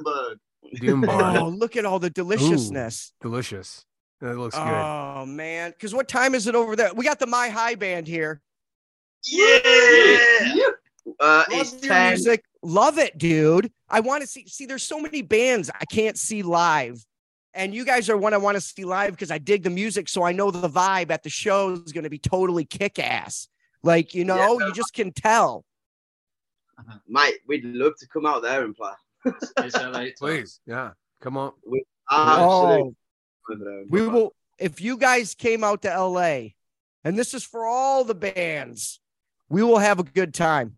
Bar. Doom bar, <laughs> Oh, look at all the deliciousness. delicious. That looks good. Oh man, because what time is it over there? We got the My High band here. Yeah. Uh, it's Love your 10. music. Love it, dude. I want to see. See, there's so many bands I can't see live, and you guys are one I want to see live because I dig the music, so I know the vibe at the show is going to be totally kick ass. Like you know, you just can tell. Mate, we'd love to come out there and play. <laughs> Please, yeah. Come on. Absolutely. Oh, we will. If you guys came out to LA, and this is for all the bands, we will have a good time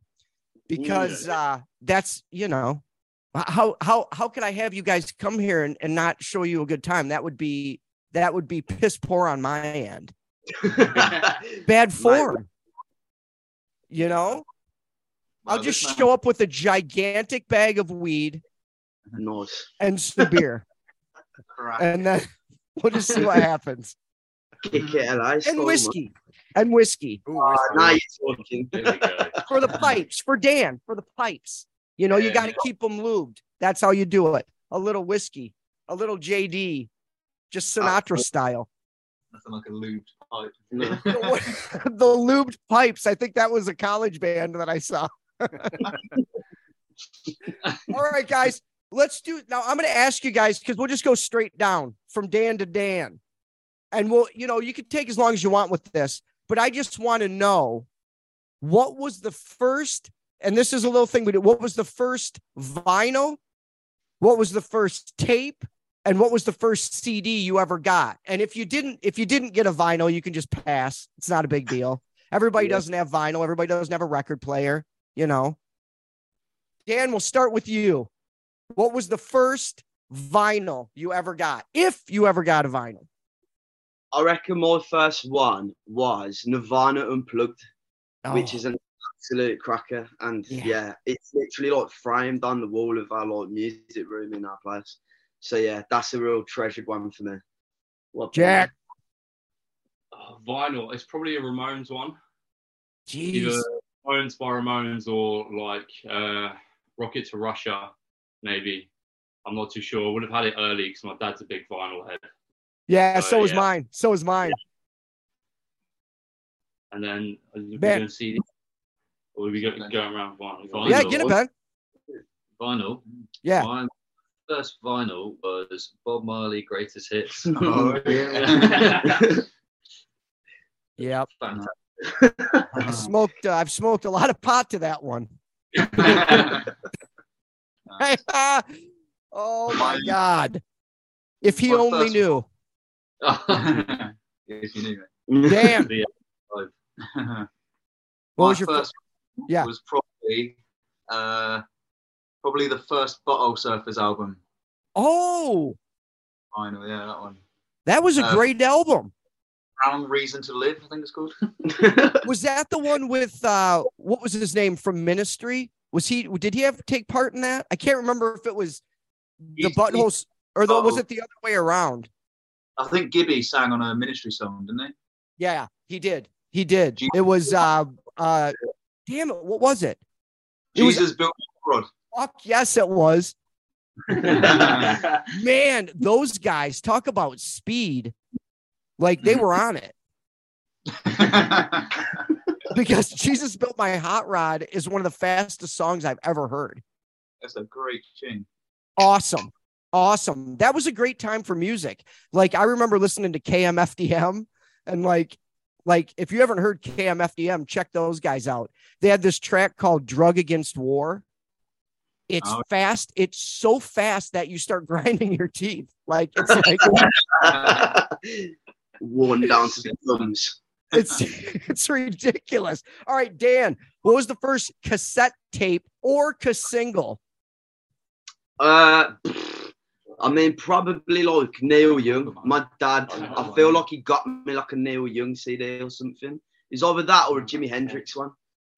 because uh, that's you know how how how can I have you guys come here and, and not show you a good time? That would be that would be piss poor on my end. <laughs> Bad form. You know, I'll just show up with a gigantic bag of weed Nice. and some beer, <laughs> and then <laughs> we'll just see what happens. Kick it, LA. And whiskey. and whiskey Ooh, Uh, whiskey. now you're talking. There we go. for the pipes for Dan for the pipes. You know, you got to keep them lubed. That's how you do it. A little whiskey, a little JD, just oh, Sinatra style. Nothing like a lubed pipe. <laughs> No. the lubed pipes. I think that was a college band that I saw. <laughs> All right, guys, let's do now. I'm going to ask you guys because we'll just go straight down from Dan to Dan, and we'll, you know, you can take as long as you want with this, but I just want to know what was the first, and this is a little thing we did. What was the first vinyl? What was the first tape? And what was the first CD you ever got? And if you didn't, if you didn't get a vinyl, you can just pass. It's not a big deal. Everybody Yeah. doesn't have vinyl. Everybody doesn't have a record player. You know. Dan, we'll start with you. What was the first vinyl you ever got? If you ever got a vinyl. I reckon my first one was Nirvana Unplugged, which Oh, is an absolute cracker. And Yeah. yeah. it's literally like framed on the wall of our like music room in our place. So yeah, that's a real treasured one for me. What Jack. Oh, vinyl. It's probably a Ramones one. Jeez. Either Ramones by Ramones or like uh, Rocket to Russia, maybe. I'm not too sure. I would have had it early because my dad's a big vinyl head. Yeah, Uh, so is yeah. mine. So is mine. And then are we going to see or are we go, going around vinyl? Vinyl. Yeah, get it, Ben. Vinyl. Yeah. My first vinyl was Bob Marley Greatest Hits. <laughs> Oh, yeah. <laughs> Yep. Fantastic. I smoked. Uh, I've smoked a lot of pot to that one. <laughs> oh my god! If he My only knew. if you knew Damn. it. What My was your first fir- Yeah. was probably uh, probably the first Butthole Surfers album. Oh, Vinyl, yeah, that one. that was a Uh, great album. Brown Reason to Live, I think it's called. <laughs> Was that the one with uh what was his name from Ministry? Was he did he have take part in that? I can't remember if it was the He- buttholes or the, was Oh. it the other way around? I think Gibby sang on a ministry song, didn't he? Yeah, he did. He did. It was uh uh damn it, what was it? It was- Jesus built Rod. Fuck yes, it was. <laughs> Man, those guys talk about speed. Like they were on it. <laughs> Because Jesus Built My Hot Rod is one of the fastest songs I've ever heard. That's a great tune. Awesome. Awesome. That was a great time for music. Like I remember listening to KMFDM and like like if you haven't heard KMFDM, check those guys out. They had this track called Drug Against War. It's Oh. fast. It's so fast that you start <laughs> grinding your teeth. Like it's <laughs> like <laughs> Worn down to the thumbs. it's it's ridiculous. All right, Dan, what was the first cassette tape or single? Uh, I mean, probably like Neil Young. My dad, I feel like he got me like a Neil Young CD or something. It's either that or a Jimi Hendrix one.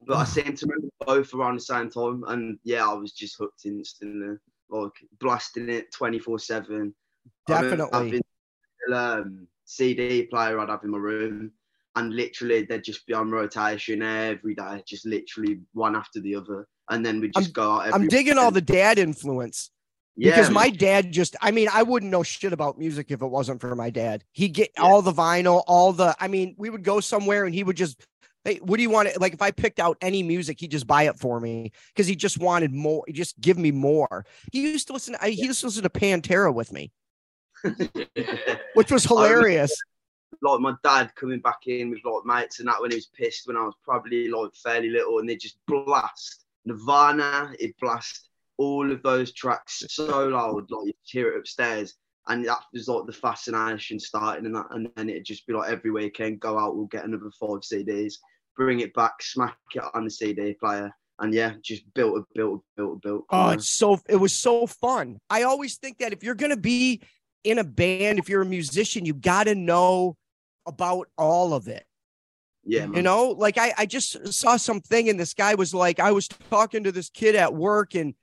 But I seem to remember both around the same time. And yeah, I was just hooked instantly, like blasting it 24 7. Definitely. um, CD player I'd have in my room. And literally, they'd just be on rotation every day, just literally one after the other. And then we'd just I'm- go out every I'm digging all the dad influence. Yeah, because man. my dad just i mean i wouldn't know shit about music if it wasn't for my dad he'd get Yeah. all the vinyl all the i mean we would go somewhere and he would just hey what do you want like if i picked out any music he'd just buy it for me because he just wanted more he just give me more he used to listen I, he used to listen to pantera with me <laughs> which was hilarious like my dad coming back in with like mates and that when he was pissed when I was probably like fairly little and they just blast Nirvana, it blast all of those tracks so loud, like you hear it upstairs. And that was like the fascination starting and that and then it'd just be like every weekend, go out, we'll get another five CDs, bring it back, smack it on the CD player. And yeah, just built a built a built a built. oh it's so it was so fun i always think that if you're gonna be in a band if you're a musician you gotta know about all of it yeah, man. You know, like I, I just saw something and this guy was like, I was talking to this kid at work and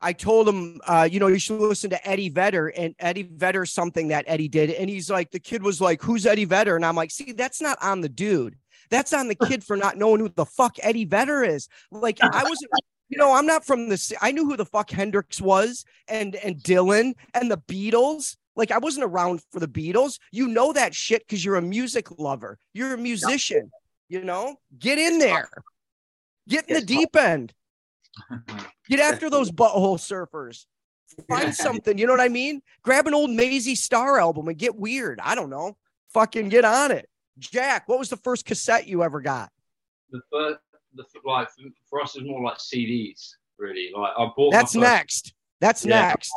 I told him, uh, you know, you should listen to Eddie Vedder and Eddie Vedder, something that Eddie did. And he's like, the kid was like, who's Eddie Vedder? And I'm like, see, that's not on the dude. That's on the <laughs> kid for not knowing who the fuck Eddie Vedder is. Like I wasn't, <laughs> you know, I'm not from the. I knew who the fuck Hendrix was and and Dylan and the Beatles. Like I wasn't around for the Beatles. You know that shit because you're a music lover. You're a musician. You know, get in there. Get in the deep end. <laughs> Get after those butthole surfers. Find something. You know what I mean? Grab an old Mazzy Star album and get weird. I don't know. Fucking get on it. Jack, what was the first cassette you ever got? The first, the like for us, it's more like CDs. Really, like I bought. That's first, next. That's Yeah. next.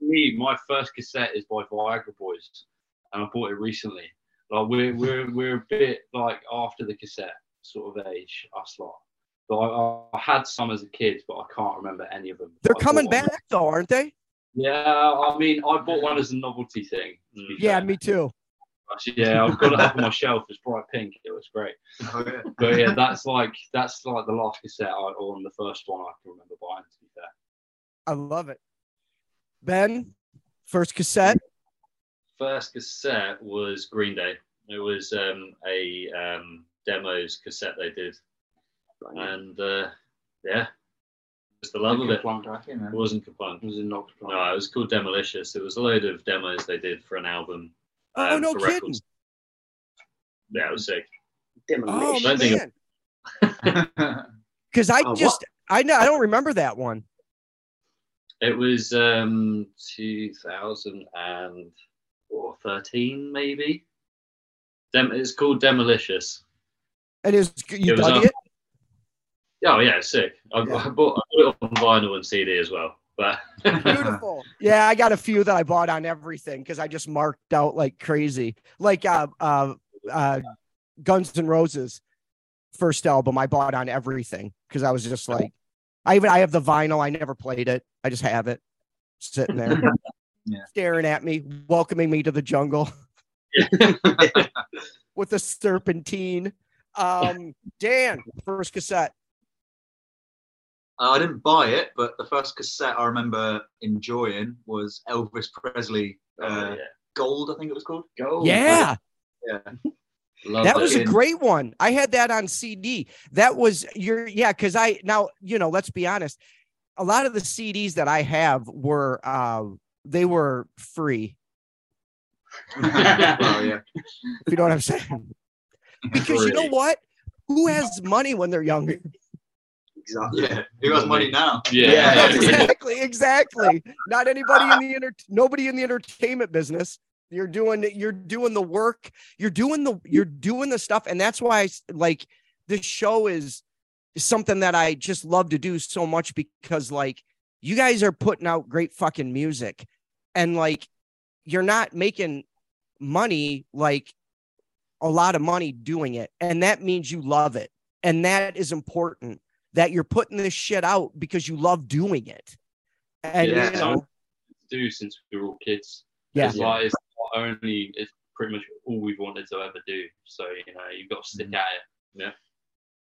Me, my first cassette is by Viagra Boys, and I bought it recently. Like we're we're we're a bit like after the cassette sort of age, us lot. But I, I had some as a kid, but I can't remember any of them. They're I coming bought one- back though, aren't they? Yeah, I mean, I bought one as a novelty thing. to Yeah, fair. me too. Actually, yeah, I've got it up on my shelf. It's bright pink. It was great. Oh, yeah. But yeah, that's like that's like the last cassette I, or the first one I can remember buying. To be fair, I love it. Ben, first cassette. first cassette was Green Day. It was um, a um, demos cassette they did, and uh, yeah, just the love of it. It wasn't Kerplunk. was in Knox No, it was called Demolicious. It was a load of demos they did for an album. Oh um, no kidding. records. Yeah, it was sick. Oh man. <laughs> Because I Oh, what? just I know I don't remember that one. It was um 2013 maybe. Dem- it's called Demolicious. And is you It was dug on- it? Oh yeah, it's sick. I, Yeah. I bought I bought it on vinyl and CD as well. But <laughs> Beautiful. yeah, I got a few that I bought on everything because I just marked out like crazy. Like uh uh uh Guns N' Roses first album I bought on everything because I was just like I even I have the vinyl, I never played it. I just have it sitting there <laughs> Yeah. staring at me, welcoming me to the jungle <laughs> with a serpentine. Um Dan, first cassette. Uh, I didn't buy it, but the first cassette I remember enjoying was Elvis Presley oh, uh, yeah. Gold, I think it was called. Gold. Yeah. Yeah. Love that was a great one. I had that on CD. That was your yeah, because I now you know, let's be honest. A lot of the CDs that I have were uh they were free, <laughs> Oh yeah. if you know what I'm saying. <laughs> Because you know what? Who has money when they're younger? Exactly. Yeah. Who has money now? Yeah. Yeah. <laughs> <laughs> exactly, exactly. Not anybody in the enter- nobody in the entertainment business. You're doing you're doing the work. You're doing the you're doing the stuff, and that's why I s- like this show is is something that I just love to do so much because like you guys are putting out great fucking music, and like you're not making money like a lot of money doing it, and that means you love it, and that is important that you're putting this shit out because you love doing it. And Yeah. you know, do since we were all kids. Yeah. It's like it's only it's pretty much all we've wanted to ever do. So you know you've got to stick Mm-hmm. at it. Yeah.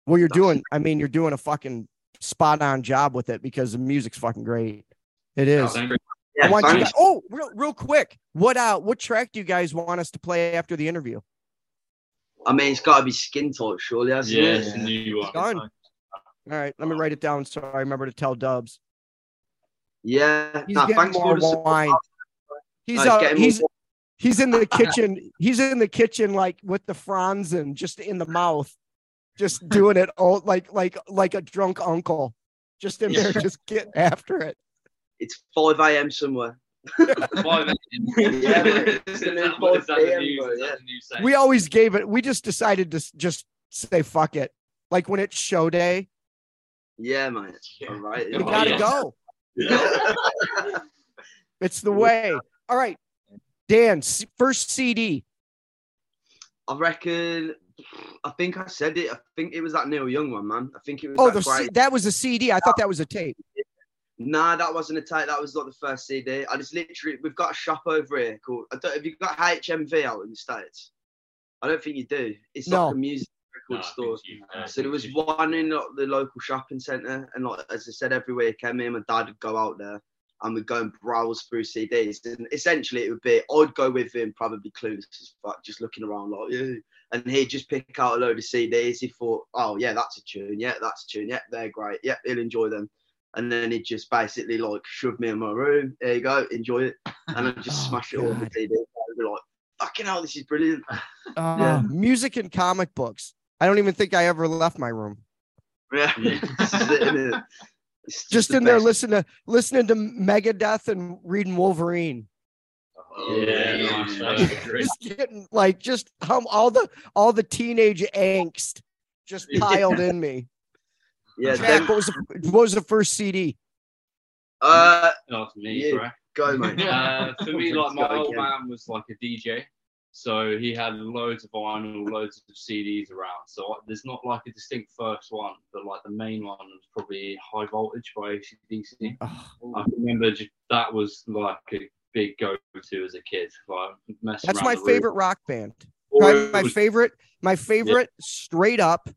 well, you're doing, I mean, you're doing a fucking spot on job with it because the music's fucking great. It is. Thank you. I want you guys, oh, real, real quick. What uh what track do you guys want us to play after the interview? I mean, it's got to be skin tight, surely, hasn't Yeah, it? it's a new one. Done. All right, let me write it down so I remember to tell Dubs. Yeah. He's Nah, getting more for wine. He's he's uh, getting he's more- he's in the <laughs> kitchen. He's in the kitchen like with the fronds and just in the mouth, just doing it all like like like a drunk uncle, just in there, just getting after it. It's 5 a.m. somewhere. Five <laughs> Yeah, mate. is It's that, five is that the AM, new, bro, is that yeah. the new saying? We always gave it. We just decided to just say fuck it. Like when it's show day, Yeah, mate. Yeah. All right. we Oh, gotta yeah. go. go. <laughs> It's the way. All right, Dan. First CD. I reckon. I think I said it. I think it was that Neil Young one, man. I think it was Oh, that the C- that was a CD. I thought that was a tape. Nah, that wasn't a tape. That was not the first CD. I just literally, we've got a shop over here called. I don't, have you got HMV out in the states? I don't think you do. It's No. like a music No, record I store. you- uh, So there was you- one in like, the local shopping centre, and like as I said, every week I me and my dad would go out there, and we'd go and browse through CDs. And essentially, it would be I'd go with him, probably clueless as just looking around like, yeah. And he'd just pick out a load of CDs. He thought, oh, yeah, that's a tune. Yeah, that's a tune. Yeah, they're great. Yeah, he'll enjoy them. And then he'd just basically like shove me in my room. There you go, enjoy it. And I'd just <laughs> Oh, smash it all on the God. CD. I'd be like, fucking hell, this is brilliant. Uh, <laughs> Yeah. Music and comic books. I don't even think I ever left my room. Yeah, this <laughs> is it, innit? It's Just the in there listening to listening to Megadeth and reading Wolverine. Yeah, Yeah, nice. man. That's great. Just getting like just um, all the all the teenage angst just Yeah. piled in me. Yeah, Jack, then, what was the what was the first CD? uh, Not for me, Yeah. correct? go, mate. <laughs> Uh, for me, like my old man was like a DJ, so he had loads of vinyl, loads of CDs around. So there's not like a distinct first one, but like the main one was probably High Voltage by ACDC. Oh, I remember that was like a big go-to as a kid. Like that's my the room. favorite rock band. Or Probably my was- favorite, my favorite straight up.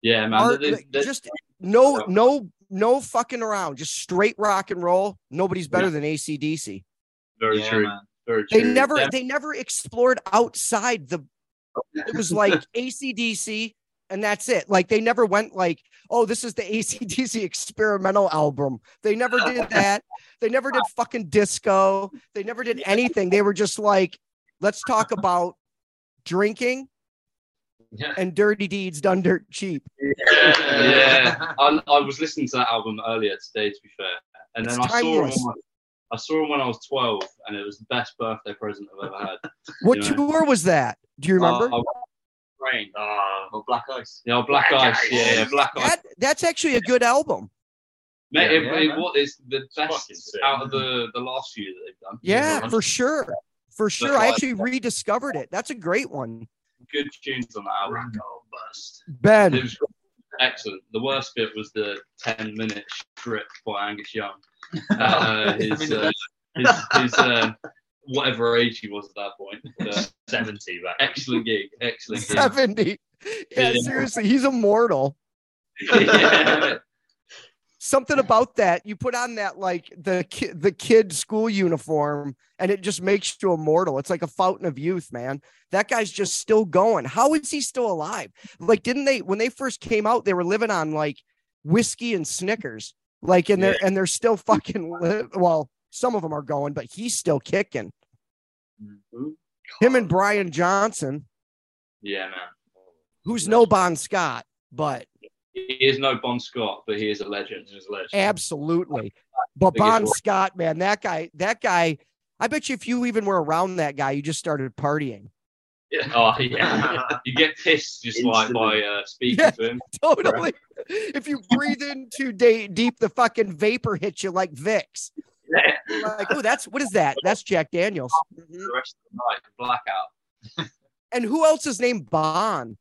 yeah, man. art- there's- there's- just no, no, no fucking around. Just straight rock and roll. Nobody's better Yeah. than ACDC. very Yeah, true. man. They never, they never explored outside the. It was like ACDC, and that's it. Like they never went like, oh, this is the <laughs> ACDC experimental album. They never did <laughs> that. They never did fucking disco. They never did anything. They were just like, let's talk about drinking Yeah. and dirty deeds done dirt cheap. <laughs> yeah, I, I was listening to that album earlier today, to be fair, and then It's I saw him. timeless. When, I saw him when I was twelve, and it was the best birthday present I've ever had. <laughs> What You know. tour was that? Do you remember? Uh, Rain. Ah, well, Black Ice. Yeah, Black, Black Ice. Ice. Yeah, yeah, Black Ice. that that's actually a good album. Mate, Yeah, it, yeah, it, man. what is the best sick. out of the the last few that they've done? Yeah, Yeah, for sure. For sure. I like- actually rediscovered it. That's a great one. good tunes on that album. bust. Ben. It was excellent. The worst bit was the ten minute strip by Angus Young. Uh, <laughs> his, uh, his, his uh, whatever age he was at that point. Uh, 70 back. excellent gig. Excellent gig. 70. Yeah, Yeah. seriously, he's immortal. <laughs> yeah. Something about that. You put on that like the ki- the kid school uniform and it just makes you immortal. It's like a fountain of youth, man. That guy's just still going. How is he still alive? Like didn't they when they first came out they were living on like whiskey and Snickers. Like and they're and they're still fucking li- well, some of them are going, but he's still kicking. Mm-hmm. Him and Brian Johnson, yeah, man. who's no Bon Scott, but He is no Bon Scott, but he is a legend. He's a legend. Absolutely. But Bon. Scott, man, that guy, that guy, I bet you if you even were around that guy, you just started partying. Oh yeah, <laughs> you get pissed just like by uh, speaking Yeah. to him. <laughs> Totally. If you breathe in too da- deep, the fucking vapor hits you like Vicks. Yeah. <laughs> You're like, oh, that's what is that? That's Jack Daniels. Mhm. The rest of the night, blackout. And who else is named Bon?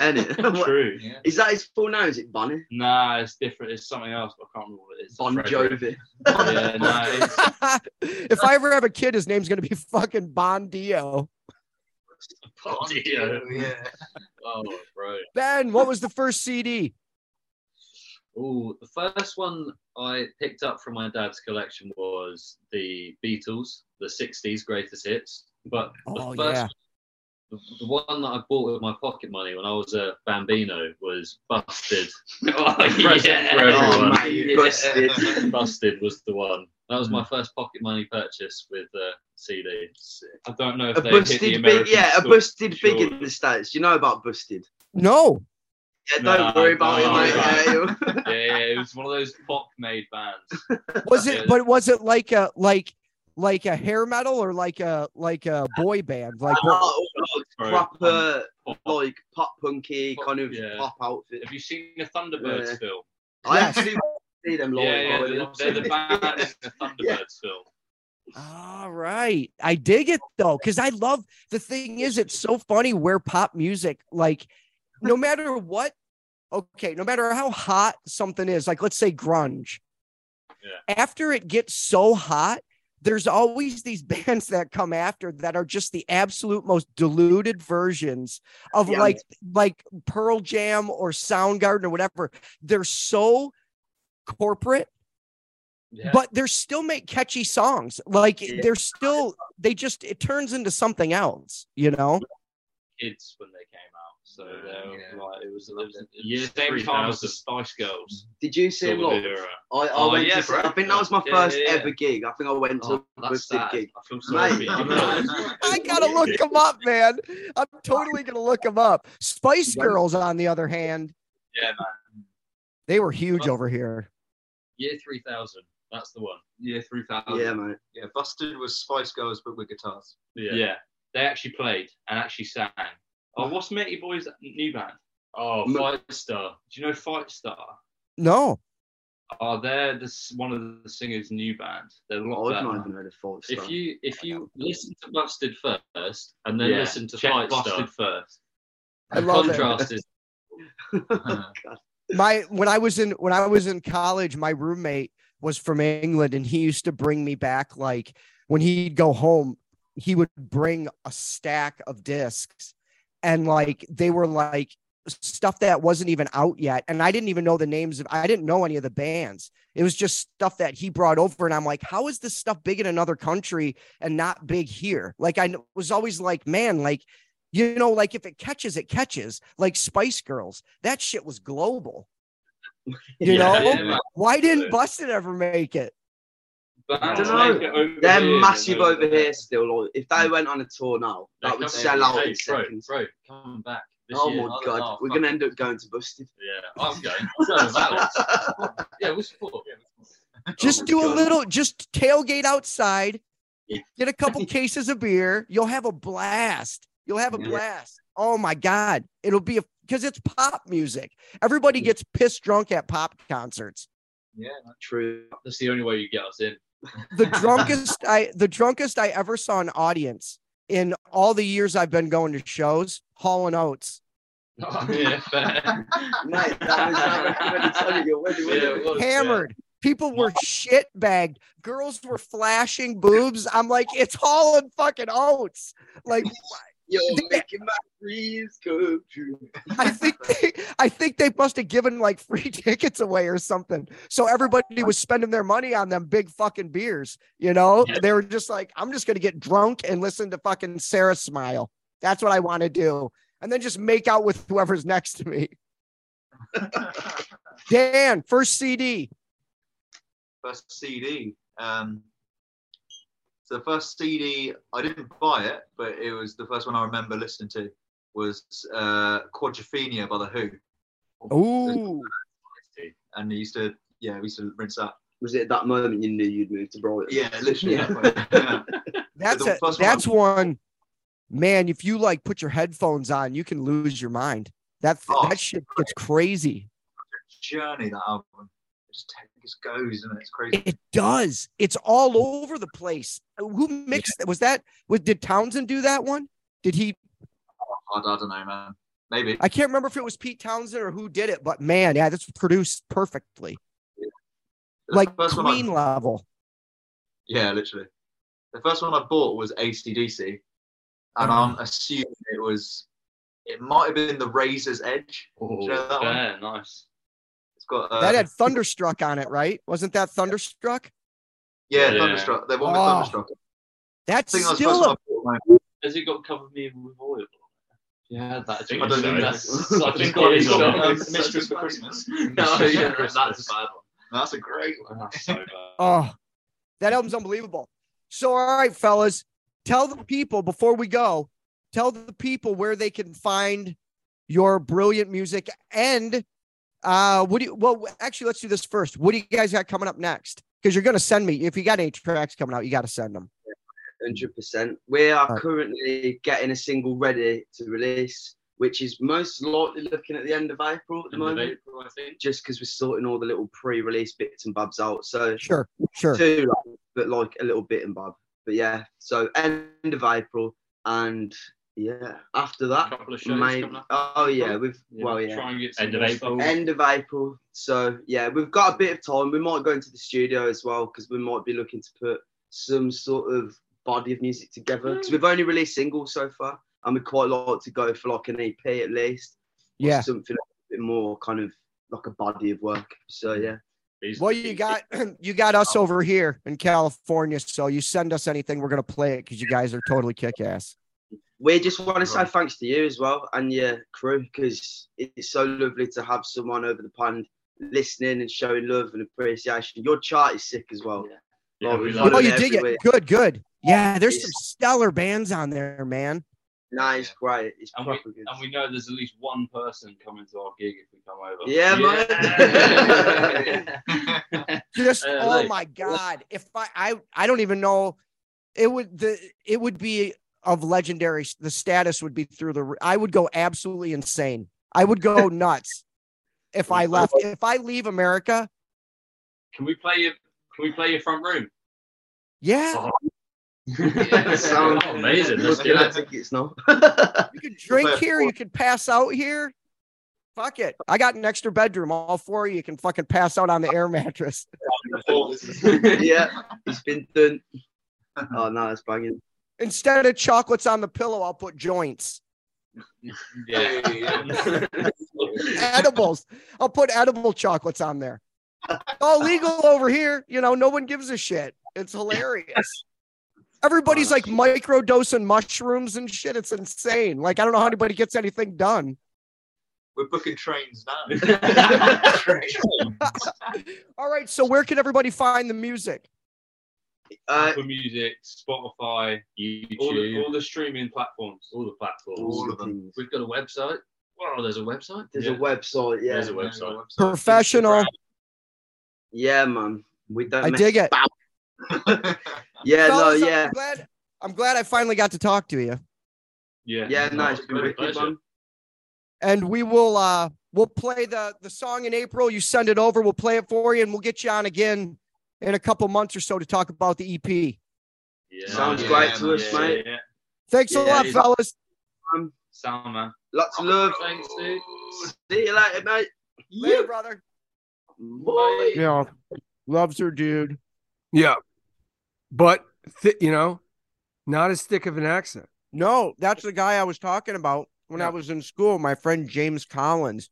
Ain't it? True. Yeah. Is that his full name? Is it Bonnie? Nah, it's different. It's something else, but I can't remember what it is. Bon Jovi. Yeah, no, it's if I ever have a kid, his name's gonna be fucking Bon Dio. <laughs> Oh, dear. Yeah. oh, bro. Ben, what was the first CD? Oh, the first one I picked up from my dad's collection was the Beatles, the 60s greatest hits. But the Oh, first yeah. the, the one that I bought with my pocket money when I was a bambino was Busted. <laughs> Oh, yeah. for everyone. Oh, mate, busted. Busted was the one. That was my mm. first pocket money purchase with uh, CD. I don't know if A they hit the busted big, American yeah, a store, busted big in the states. You know about busted? No. Yeah, don't No, worry about don't it, worry mate. Yeah, <laughs> <laughs> Yeah, yeah, it was one of those pop made bands. <laughs> Was Yeah. it but was it like a like like a hair metal or like a like a boy band? Like ah, Oh, Bro, proper um, pop. like pop punky Pop, kind of yeah. pop outfit. Have you seen the Thunderbirds Yeah. film? I Yes. actually see them live. Yeah, yeah, they're, the- they're the band in the Thunderbirds film. All right. I dig it though, because I love the thing is it's so funny where pop music, like no <laughs> matter what, okay, no matter how hot something is, like let's say grunge. Yeah. After it gets so hot, there's always these <laughs> bands that come after that are just the absolute most diluted versions of Yeah. like like Pearl Jam or Soundgarden or whatever. They're so corporate Yeah. but they're still make catchy songs. Like Yeah. they're still they just it turns into something else, you know? kids when they came out. So Yeah, they were yeah. like it was, it was Year the same time as the 3000. Spice Girls. Did you see him sort of. I, I Oh, went yeah, to bro. I think that was my Yeah, first yeah, yeah. ever gig. I think I went to Oh, a that's sad. gig. I feel sorry for Mate, you. I You know. know? I gotta look them up, man. I'm totally gonna look them up. Spice Girls, on the other hand, Yeah, man. they were huge over here. Year three thousand. That's the one. Year 3000. Yeah, mate. Yeah, Busted was Spice Girls, but with guitars. Yeah. Yeah. They actually played and actually sang. Oh, what's Matey Boy's new band? Oh, M- Fight Star. Do you know Fightstar? No, Oh, they're this one of the singers' new band. They're a lot oh, I've not even heard of Five If you if you listen to Busted first and then Yeah, listen to check Fight Busted Star, first. I the love it. contrast is Oh, <laughs> <laughs> God. My when I was in when I was in college, my roommate was from England and he used to bring me back like when he'd go home, he would bring a stack of discs and like they were like stuff that wasn't even out yet and I didn't even know the names of I didn't know any of the bands. It was just stuff that he brought over and I'm like, how is this stuff big in another country and not big here? Like I was always like, man, like you know, like if it catches, it catches. Like Spice Girls, that shit was global. You Yeah, know, yeah, why didn't Busted ever make it? Bands dunno. make They're here, massive they're over here still. Like, if they mm. went on a tour now, They're that would sell out hey, in bro, seconds. Bro, come back. This Oh year. my god, Oh, we're gonna end up going to Busted. Yeah, I'm going. So <laughs> yeah, we'll support. Just oh my do a little, just tailgate outside, Yeah. get a couple <laughs> cases of beer. You'll have a blast. You'll have a Yeah. blast. Oh my God. It'll be because it's pop music. Everybody gets pissed drunk at pop concerts. Yeah. True. That's the only way you get us in. The <laughs> drunkest I, the drunkest I ever saw an audience in all the years I've been going to shows, Hall and Oates. Oh, yeah, <laughs> fair. Mate, that was that was when it's on your wedding, wasn't Yeah, it? it yeah. hammered. People were shit bagged. Girls were flashing boobs. I'm like, it's Hall and fucking Oates. Like, <laughs> You're making my dreams come true. I think they, I think they must have given like free <laughs> tickets away or something. So everybody was spending their money on them big fucking beers. You know, Yeah. they were just like, I'm just gonna get drunk and listen to fucking Sara Smile. That's what I want to do, and then just make out with whoever's next to me. <laughs> Dan, first CD. First CD. Um, so the first CD, I didn't buy it, but it was the first one I remember listening to was uh, Quadrophenia by The Who. Ooh, And he used to, yeah, we used to rinse that. Was it at that moment you knew you'd moved to Brighton? Yeah, literally. Yeah. <laughs> yeah. that's the a, first one- that's one. Man, if you like put your headphones on, you can lose your mind. That Oh. that shit gets crazy. Journey, that album. It just, just goes and it's crazy. It does. It's all over the place. Who mixed it? Was that was did Townshend do that one? Did he I, I don't know, man. Maybe. I can't remember if it was Pete Townshend or who did it, but man, yeah, that's produced perfectly. The Like first one I- Queen level. Yeah, literally. The first one I bought was ACDC, and I'm mm. assuming it was. It might have been the Razor's Edge. Oh, you know that one? fair, nice. It's got uh, That had <laughs> Thunderstruck on it, right? Wasn't that Thunderstruck? yeah, Yeah. Thunderstruck. They won Oh. with Thunderstruck. I That's think the still first a one I bought. Mate. Has it got covered me with oil? Yeah, that I I don't so. think that's so. such a It's got- it's good got, one. um, Mistress for Christmas. <laughs> No, yeah, <laughs> that's a bad one. That's a great one. That's so bad. Oh, that album's unbelievable. So, all right, fellas, tell the people before we go, tell the people where they can find your brilliant music and uh what do you well actually let's do this first. What do you guys got coming up next? Because you're gonna send me if you got any tracks coming out, you gotta send them. Hundred percent. We are Right. currently getting a single ready to release, which is most likely looking at the end of April at the End moment. April, I think. Just because we're sorting all the little pre-release bits and bobs out. So Sure, sure. two, like, but like a little bit and bob. But yeah, so end of April, and yeah, after that, couple of shows maybe. coming up. Oh yeah, we've well yeah. Try and get End of April. stuff. End of April. So yeah, we've got a bit of time. We might go into the studio as well because we might be looking to put some sort of body of music together because we've only released singles so far, and we quite like to go for like an EP at least. or Yeah. something a bit more kind of like a body of work. So yeah, Well, you got <clears throat> you got us oh. over here in California, so you send us anything, we're gonna play it because you guys are totally kick ass. We just want to say thanks to you as well and your crew because it's so lovely to have someone over the pond listening and showing love and appreciation. Your chart is sick as well. Yeah, Like, we Oh, you it dig it? Good, good. Yeah, there's some stellar bands on there, man. Nah, it's great. It's And we, good. and we know there's at least one person coming to our gig if we come over. Yeah, man. <laughs> Just Uh, oh like- my god! If I, I I don't even know, it would the it would be of legendary. The status would be through the. I would go absolutely insane. I would go <laughs> nuts if I left. If I leave America, Can we play your Can we play your front room? yeah, oh. <laughs> Sound- Oh, amazing. Let's Looking do it. tickets now. you could drink here. You could pass out here. Fuck it. I got an extra bedroom. All four of you can fucking pass out on the air mattress. <laughs> yeah, it's been done. Oh no, it's banging. Instead of chocolates on the pillow, I'll put joints. <laughs> Edibles. I'll put edible chocolates on there. All legal over here. You know, no one gives a shit. It's hilarious. Everybody's like micro dosing mushrooms and shit. It's insane. Like, I don't know how anybody gets anything done. We're booking trains now. <laughs> <laughs> All right. So, where can everybody find the music? Uh, Apple Music, Spotify, YouTube, all the, all the streaming platforms. all the platforms. All of them. We've got a website. Wow, there's a website. There's Yeah. a website. Yeah, There's a website. Professional. yeah, man. We don't. I dig it. about. <laughs> Yeah, Fellas, no, yeah, I'm glad. I'm glad I finally got to talk to you. Yeah. yeah. No, it's it's been been a wicked, pleasure. And we will uh we'll play the the song in April. You send it over, we'll play it for you, and we'll get you on again in a couple months or so to talk about the EP. Yeah. Sounds Yeah, great to us, Yeah, mate. yeah. Thanks a lot, it's- fellas. Um, Sound man. Lots of love. Thanks, dude. See you later, mate. Later, brother. Boy. You know, loves her dude. Yeah. But, th- you know, not as thick of an accent. No, that's the guy I was talking about when I was in school. My friend James Collins.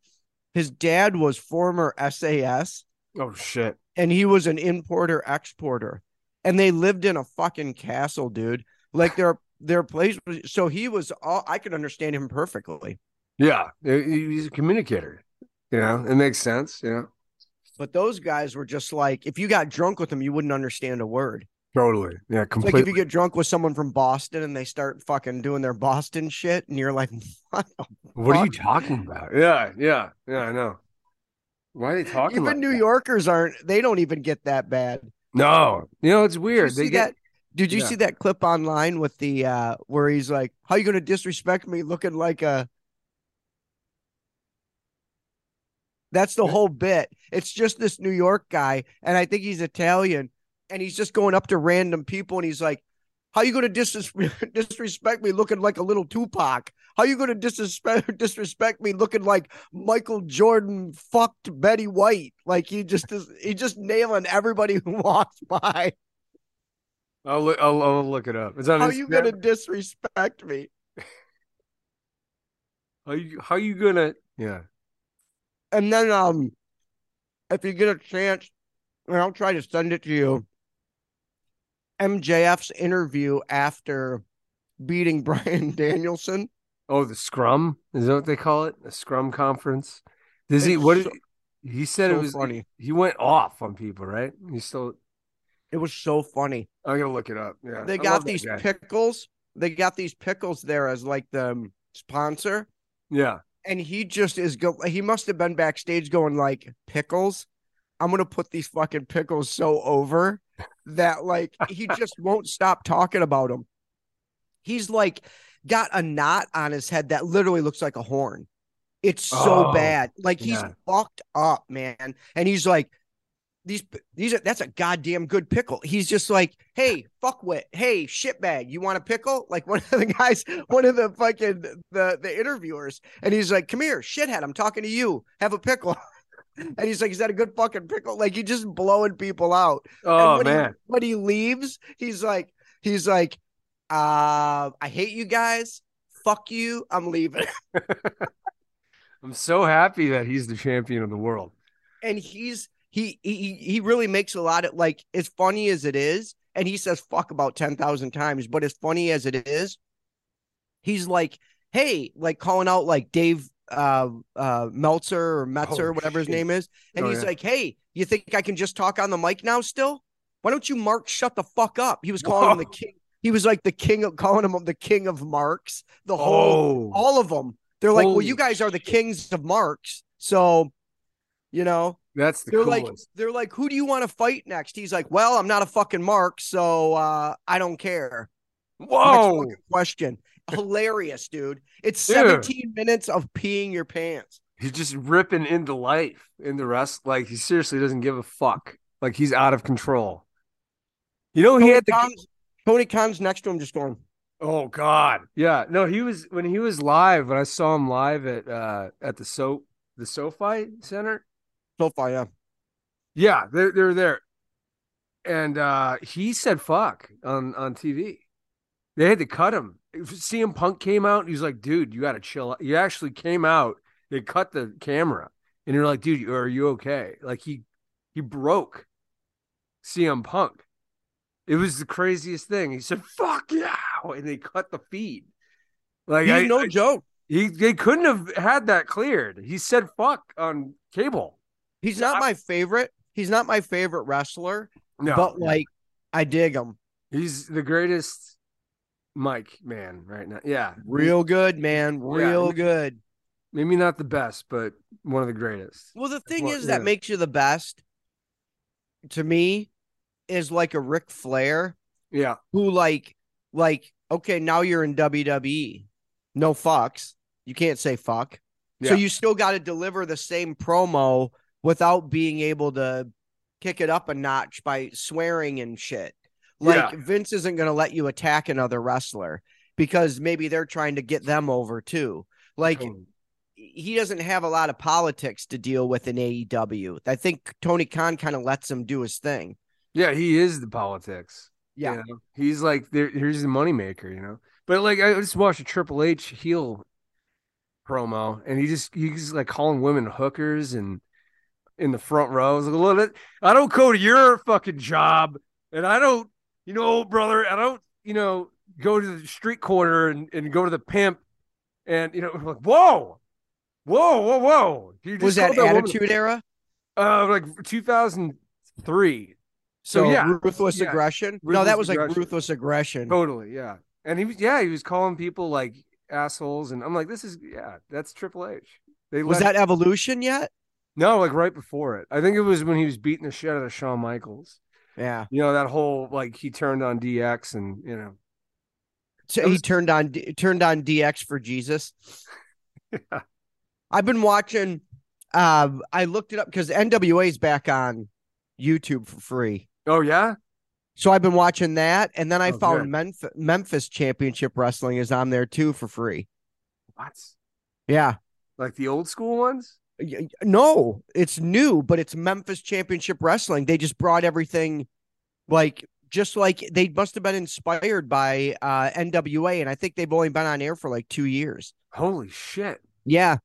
His dad was former SAS Oh, shit. And he was an importer exporter. And they lived in a fucking castle, dude. Like their their place was so he was all I could understand him perfectly. Yeah. He's a communicator. You know, it makes sense. You know, But those guys were just like if you got drunk with them, you wouldn't understand a word. totally. Yeah. Completely. like if you get drunk with someone from Boston and they start fucking doing their Boston shit, and you're like, <laughs> what what are you talking about? Yeah. Yeah. Yeah. I know. Why are they talking about? Even New that? Yorkers aren't. They don't even get that bad. No. You know, it's Did you weird. They get, that? Did you yeah. see that clip online with the uh where he's like, "How you gonna disrespect me looking like a?" That's the whole bit. It's just this New York guy, and I think he's Italian, and he's just going up to random people, and he's like, "How you gonna disrespect <laughs> disrespect me looking like a little Tupac? How you gonna disrespect <laughs> disrespect me looking like Michael Jordan fucked Betty White? Like he just is, he just nailing everybody <laughs> who walks by." I'll, look, I'll, I'll look it up. It's on How Instagram. you gonna disrespect me? How you, how you gonna? Yeah. And then um if you get a chance, and I'll try to send it to you. MJF's interview after beating <laughs> Bryan Danielson. Oh, the scrum is that what they call it? The scrum conference. Does he? It's What so- did he said? so it was funny. He went off on people, right? He still. It was so funny. I'm gonna look it up. Yeah, They I got these pickles. They got these pickles there as like the um, sponsor. Yeah. And he just is go he must have been backstage going like pickles. I'm gonna put these fucking pickles so over that like he just won't stop talking about him. He's like got a knot on his head that literally looks like a horn. It's so Oh, bad. Like he's yeah. fucked up, man. And he's like, these these are that's a goddamn good pickle. He's just like, hey, fuck fuckwit, hey, shitbag, you want a pickle? Like <laughs> one of the guys, one of the fucking the the interviewers, and he's like, come here, shithead, I'm talking to you. Have a pickle. And he's like, is that a good fucking pickle? Like he just blowing people out. Oh and when man. He, when he leaves, he's like, he's like, uh, I hate you guys. Fuck you. I'm leaving. <laughs> <laughs> I'm so happy that he's the champion of the world. and he's he he he really makes a lot of like as funny as it is, and he says fuck about ten thousand times, but as funny as it is, he's like, hey, like calling out like Dave uh uh Meltzer or Metzer, Oh, whatever his shit. name is, and Oh, he's yeah. like, hey, you think I can just talk on the mic now still? Why don't you Mark shut the fuck up? He was calling him the <laughs> king. He was like the king of calling him the king of marks. The whole Oh, all of them. They're like, well, you guys are the kings of marks. So, you know, that's the they're coolest. like, they're like, who do you want to fight next? He's like, well, I'm not a fucking mark, so uh, I don't care. Whoa, question. Hilarious, dude. It's Dude. 17 minutes of peeing your pants. he's just ripping into life in the rest. Like he seriously doesn't give a fuck. Like he's out of control. You know, he had the Khan's, Tony Khan's next to him, just going, Oh God. Yeah. No, he was when he was live, when I saw him live at uh at the so the SoFi Center. so far, yeah. Yeah, they're they're there. And uh he said fuck on on TV. They had to cut him. CM Punk came out and he like, dude, you gotta chill out. You actually came out, they cut the camera, and you're like, dude, are you okay? Like he he broke CM Punk. It was the craziest thing. He said, fuck yeah. And they cut the feed. Like He's I, no I- joke. he they couldn't have had that cleared. He said fuck on cable. He's not my favorite. He's not my favorite wrestler, No, but like, I dig him. he's the greatest mic man right now. Yeah. Real good, man. Real he- good. Maybe not the best, but one of the greatest. Well, the thing Well, is that makes you the best to me is like a Ric Flair Yeah. who like like okay, now you're in WWE. No fucks. You can't say fuck. So you still got to deliver the same promo without being able to kick it up a notch by swearing and shit. Like Yeah. Vince isn't going to let you attack another wrestler because maybe they're trying to get them over too. Like Totally. he doesn't have a lot of politics to deal with in AEW. I think Tony Khan kind of lets him do his thing. Yeah, he is the politics. Yeah. You know? He's like there here's the moneymaker, you know. But like I just watched a Triple H heel promo and he just he's like calling women hookers and in the front row. I was like, "Look, I don't go to your fucking job and I don't, you know, brother, I don't, you know, go to the street corner and, and go to the pimp and you know, <laughs> like, whoa, whoa, whoa, whoa. You Was just that called woman- Attitude Era? Uh like 2003. So, So, yeah, ruthless yeah. aggression. no, that was like ruthless aggression. Totally, yeah. And he was, yeah, he was calling people like assholes, and I'm like, this is, yeah, that's Triple H. They Was that Evolution yet? no, like right before it? I think it was when he was beating the shit out of Shawn Michaels. Yeah. You know that whole like he turned on DX, and you know, So That he turned on turned on DX for Jesus. <laughs> Yeah. I've been watching. Uh, I looked it up because NWA is back on YouTube for free. oh yeah, So I've been watching that, and then I Oh, found. Memphis, Memphis Championship Wrestling is on there too for free. what? Yeah. Like the old school ones? No, it's new, but it's Memphis Championship Wrestling. They just brought everything like just like they must have been inspired by uh NWA, and I think they've only been on air for like two years. Holy shit! Yeah,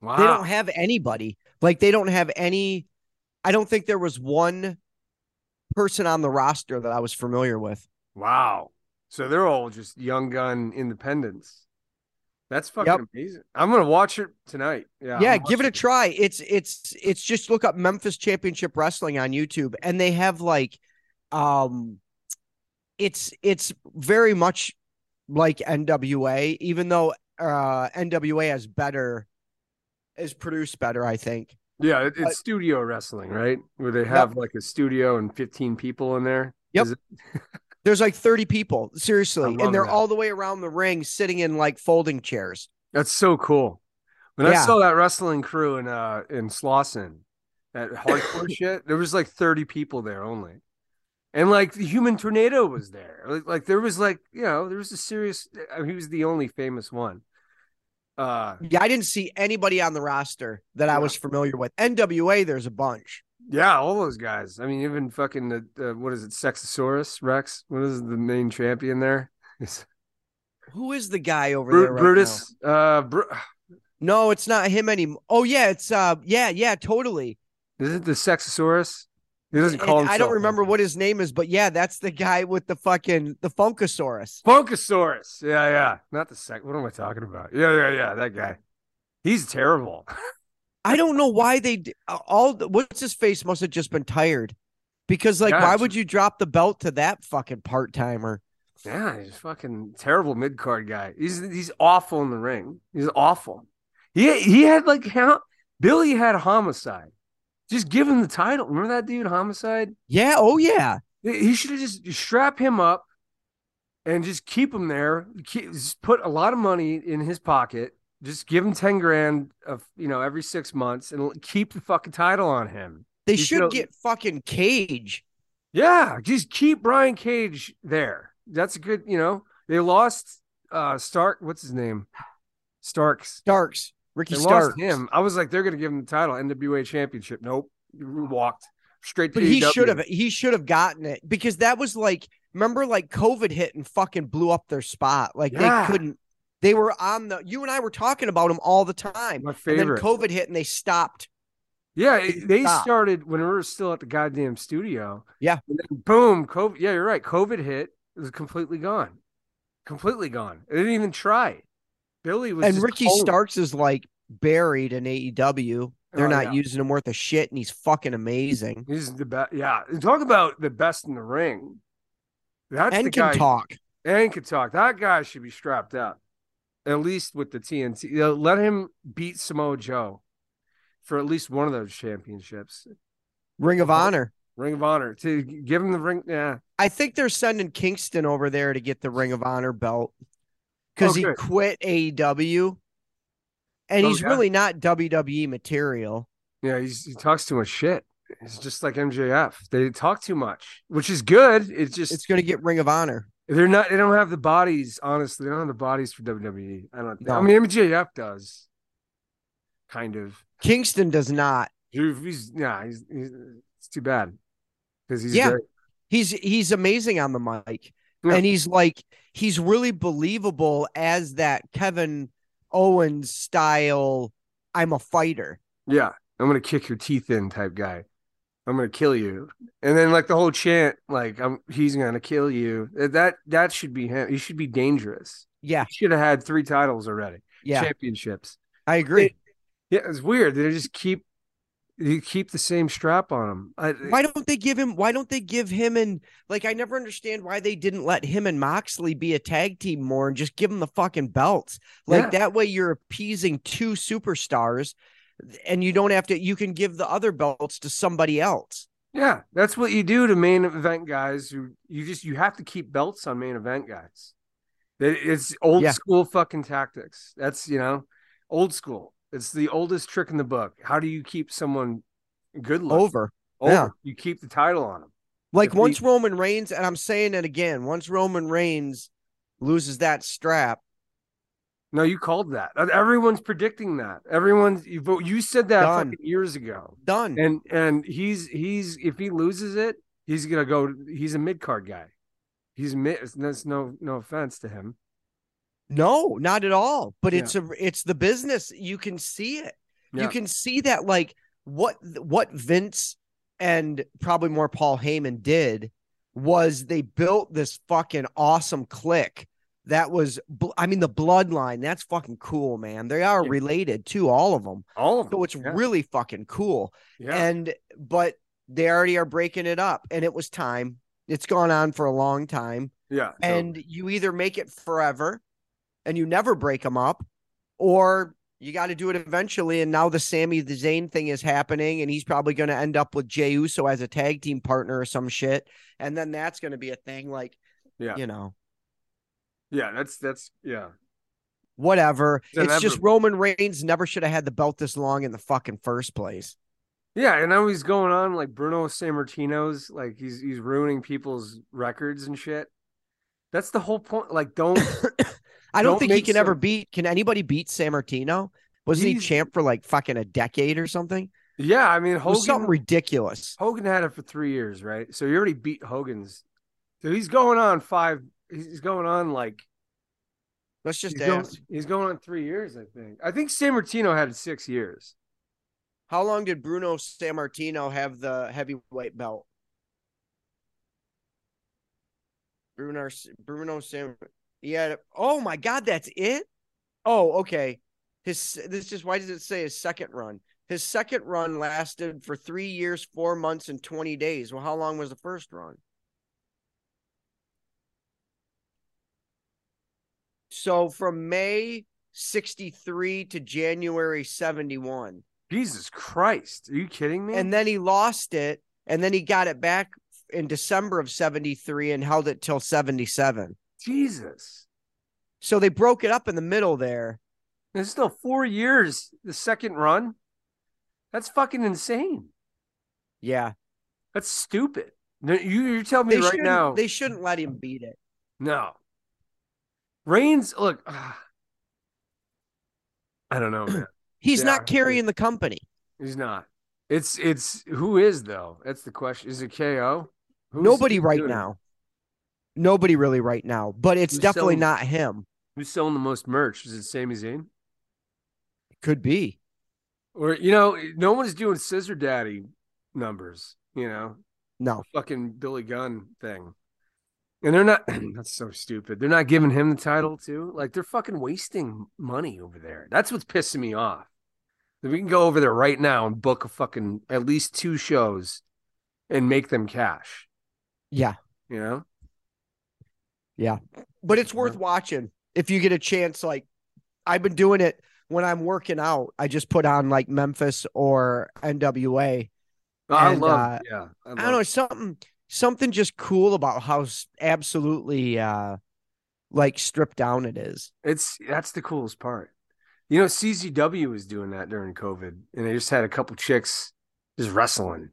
Wow. they don't have anybody. Like they don't have any. I don't think there was one person on the roster that I was familiar with. wow. So they're all just young gun independents. That's fucking Yep. amazing. I'm gonna watch it tonight. Yeah. yeah give it a try it's it's it's just look up memphis championship wrestling on youtube and they have like um it's it's very much like nwa even though uh nwa has better is produced better i think Yeah, it, But- it's studio wrestling, right? Where they have like a studio and 15 people in there. Yep. <laughs> There's like 30 people seriously and they're that. all the way around the ring sitting in like folding chairs That's so cool. When I saw that wrestling crew in uh in Slauson, that hardcore <laughs> shit, there was like 30 people there only. And like the human tornado was there. Like, like there was like, you know, there was a serious I mean, he was the only famous one. Uh yeah i didn't see anybody on the roster that i was familiar with nwa there's a bunch yeah, all those guys. I mean, even fucking the uh, what is it, Sexosaurus Rex? What is the main champion there? Who is the guy over Bru- there right now? Brutus. Uh, Bru- No, it's not him anymore. Oh yeah, it's uh yeah, yeah, totally. Is it the Sexosaurus? He doesn't call himself. I don't remember what his name is, but yeah, that's the guy with the fucking the Funkasaurus. Funkasaurus. Yeah, yeah. Not the sec. What am I talking about? Yeah, yeah, yeah. That guy. He's terrible. <laughs> I don't know why they all what's his face must have just been tired. Because like why would you drop the belt to that fucking part-timer? Yeah, he's a fucking terrible mid card guy. He's he's awful in the ring. He's awful. He he had like how Billy had homicide. Just give him the title. Remember that dude, homicide? Yeah, oh yeah. He should have just strap him up and just keep him there. Keep, just put a lot of money in his pocket. Just give him ten grand of you know every six months and keep the fucking title on him. They You should know- get fucking Cage. Yeah, just keep Brian Cage there. That's a good, you know. They lost uh Stark, what's his name? Starks. Starks. Ricky They Starks. lost him. I was like, they're gonna give him the title, NWA championship. Nope. Walked straight to But he should have he should have gotten it because that was like remember like COVID hit and fucking blew up their spot. Like Yeah. they couldn't they were on the you and I were talking about them all the time. My And then favorite. COVID hit and they stopped. Yeah, it- they Stop. started when we were still at the goddamn studio. Yeah. And then boom, COVID. Yeah, you're right. COVID hit. It was completely gone. Completely gone. They didn't even try. Billy was And Ricky cold. Starks is like buried in AEW. They're Oh, not yeah. using him worth a shit, and he's fucking amazing. He's the best. Yeah. Talk about the best in the ring. That's the and can guy. talk. and can talk. That guy should be strapped up, at least with the TNT. Let him beat Samoa Joe for at least one of those championships. Ring of Honor. Ring of Honor to give him the ring. Yeah, I think they're sending Kingston over there to get the Ring of Honor belt because he quit AEW, and oh, he's Okay. really not WWE material. yeah. He's, he talks too much shit. It's just like MJF. They talk too much, which is good. It's just It's going to get Ring of Honor. They're not. They don't have the bodies. Honestly, they don't have the bodies for WWE. I don't. No. I mean, MJF does. Kind of. Kingston does not. He- He's yeah. He's, he's it's too bad because he's Yeah. great. He's he's amazing on the mic, Yeah. and he's like he's really believable as that Kevin Owens style. I'm a fighter. Yeah, I'm gonna kick your teeth in type guy. I'm gonna kill you, and then like the whole chant, like I'm he's gonna kill you. Uh, that that should be him. He should be dangerous. Yeah, He should have had three titles already, yeah, championships. I agree. Yeah, it's weird. They just keep you keep the same strap on him. I, why don't they give him why don't they give him and like I never understand why they didn't let him and Moxley be a tag team more and just give them the fucking belts. Like Yeah. that way you're appeasing two superstars and you don't have to you can give the other belts to somebody else. Yeah, that's what you do to main event guys. Who you just you have to keep belts on main event guys. It's old Yeah. school fucking tactics. That's you know, old school. It's the oldest trick in the book. How do you keep someone good looking? Over. Over. yeah. You keep the title on them. Like If once Roman Reigns, and I'm saying it again, once Roman Reigns loses that strap, No, you called that. Uh, everyone's predicting that. Everyone's you. You said that Done. years ago. done. And and he's he's if he loses it, he's gonna go. He's a mid card guy. He's mid. That's no no offense to him. No, not at all. But Yeah. it's a it's the business. You can see it. Yeah. You can see that like what what Vince and probably more Paul Heyman did was they built this fucking awesome clique that was I mean the bloodline that's fucking cool man they are related to all of them All of them. so it's yeah. really fucking cool yeah. and but they already are breaking it up and it was time it's gone on for a long time yeah. and you either make it forever and you never break them up or you got to do it eventually and now the Sammy the Zayn thing is happening and he's probably going to end up with Jey Uso as a tag team partner or some shit and then that's going to be a thing like Yeah. you know yeah. That's that's yeah. whatever It's it's just. Roman Reigns never should have had the belt this long in the fucking first place Yeah, and now he's going on like Bruno Sammartino's, like he's he's ruining people's records and shit. That's the whole point. Like, don't <coughs> I don't, Don't think he can ever beat can anybody beat Sammartino wasn't he champ for like fucking a decade or something yeah. I mean, it was something ridiculous Hogan had it for three years, right? So he already beat Hogan's. So he's going on five. He's going on like let's just he's going, he's going on three years. I think. I think Sammartino had six years. How long did Bruno Sammartino have the heavyweight belt? Bruno Bruno Sam. Yeah. Oh my God, that's it. Oh, okay. His this is why does it say his second run? His second run lasted for three years, four months, and twenty days. Well, how long was the first run? So from May 63 to January 71. Jesus Christ. Are you kidding me? And then he lost it, and then he got it back in December of 73 and held it till 77. Jesus. So they broke it up in the middle there. It's still four years, the second run. That's fucking insane. Yeah. That's stupid. You, you're telling me They right now. they shouldn't let him beat it. No. Reigns, look. <sighs> I don't know, man. <clears throat> He's Yeah. not carrying the company. He's not. It's it's who is though? That's the question. Is it KO? Who's- Nobody right doing now. Nobody really right now, but it's Who's definitely selling- not him. Who's selling the most merch? Is it Sami Zayn? It Could be. Or you know, no one's doing Scissor Daddy numbers. You know, No. fucking Billy Gunn thing. And they're not <clears throat> that's so stupid. They're not giving him the title too. Like they're fucking wasting money over there. That's what's pissing me off. We can go over there right now and book a fucking at least two shows and make them cash. Yeah. You know? Yeah. But it's worth watching if you get a chance. Like I've been doing it when I'm working out. I just put on like Memphis or NWA. Oh, I And, love uh, yeah. I, I don't know something something just cool about how absolutely uh like stripped down it is. It's that's the coolest part. You know, CZW was doing that during COVID, and they just had a couple chicks just wrestling.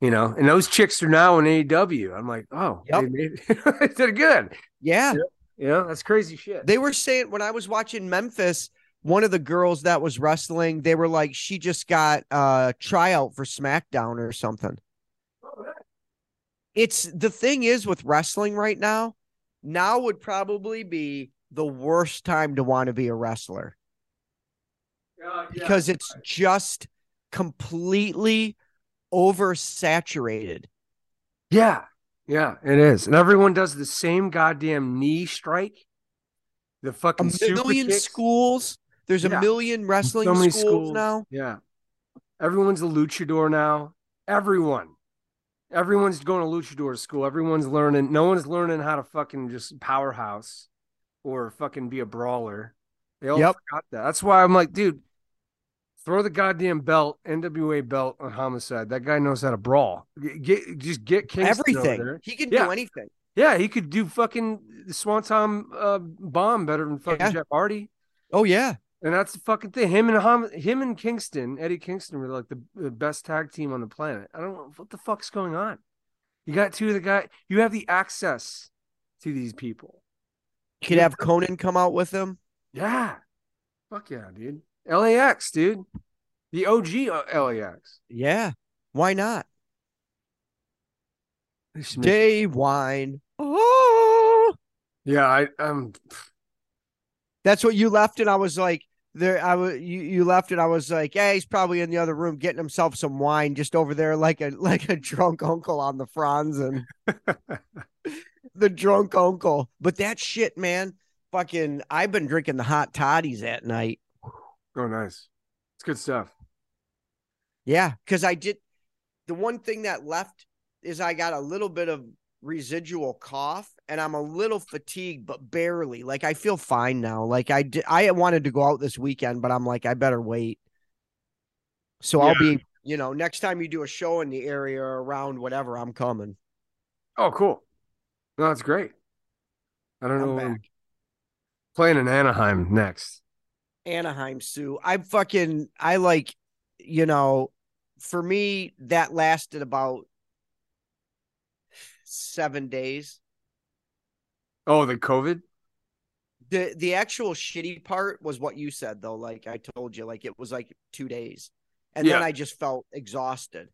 You know, and those chicks are now in AEW. I'm like, oh, Yep. they, did <laughs> good. Yeah. You know, that's crazy shit. They were saying when I was watching Memphis, one of the girls that was wrestling, they were like, she just got a tryout for SmackDown or something. It's the thing is with wrestling right now, now would probably be the worst time to want to be a wrestler uh, Yeah. because it's just completely oversaturated. yeah, yeah, it is, and everyone does the same goddamn knee strike. The fucking super million kicks. schools. There's Yeah. a million wrestling so schools, schools now. Yeah. Everyone's a luchador now. Everyone. Everyone's going to luchador school. Everyone's learning. No one's learning how to fucking just powerhouse or fucking be a brawler. They all Yep. forgot that. That's why I'm like, dude, throw the goddamn belt, NWA belt on homicide. That guy knows how to brawl. Get, get- just get Kingston over Everything. there. He can Yeah. do anything. Yeah, he could do fucking the Swanton uh, bomb better than fucking Yeah. Jeff Hardy. Oh yeah. And that's the fucking thing. Him and Hom- him and Kingston, Eddie Kingston, were like the, the best tag team on the planet. I don't know what the fuck's going on. You got two of the guy. You have the access to these people. You Could have Konnan come out with him. Yeah, fuck yeah, dude. LAX, dude. The OG LAX. Yeah. Why not? Make- Wine. Oh, Yeah, I um. that's what you left, and I was like, there. I was you. You left, and I was like, yeah, he's probably in the other room getting himself some wine, just over there, like a <laughs> like a drunk uncle on the fronds and <laughs> the drunk uncle. But that shit, man, fucking. I've been drinking the hot toddies at night. Oh, nice. It's good stuff. Yeah, because I did. The one thing that left is I got a little bit of residual cough, and I'm a little fatigued, but barely. Like I feel fine now. Like I did, I wanted to go out this weekend, but I'm like I better wait. So I'll be, you know, next time you do a show in the area or around whatever, I'm coming. Oh, cool. No, that's great. I don't I'm know. back. Playing in Anaheim next. Anaheim, Sue. I'm fucking I like, you know, for me that lasted about seven days. Oh, the COVID. the the actual shitty part was what you said though like i told you like it was like two days and then i just felt exhausted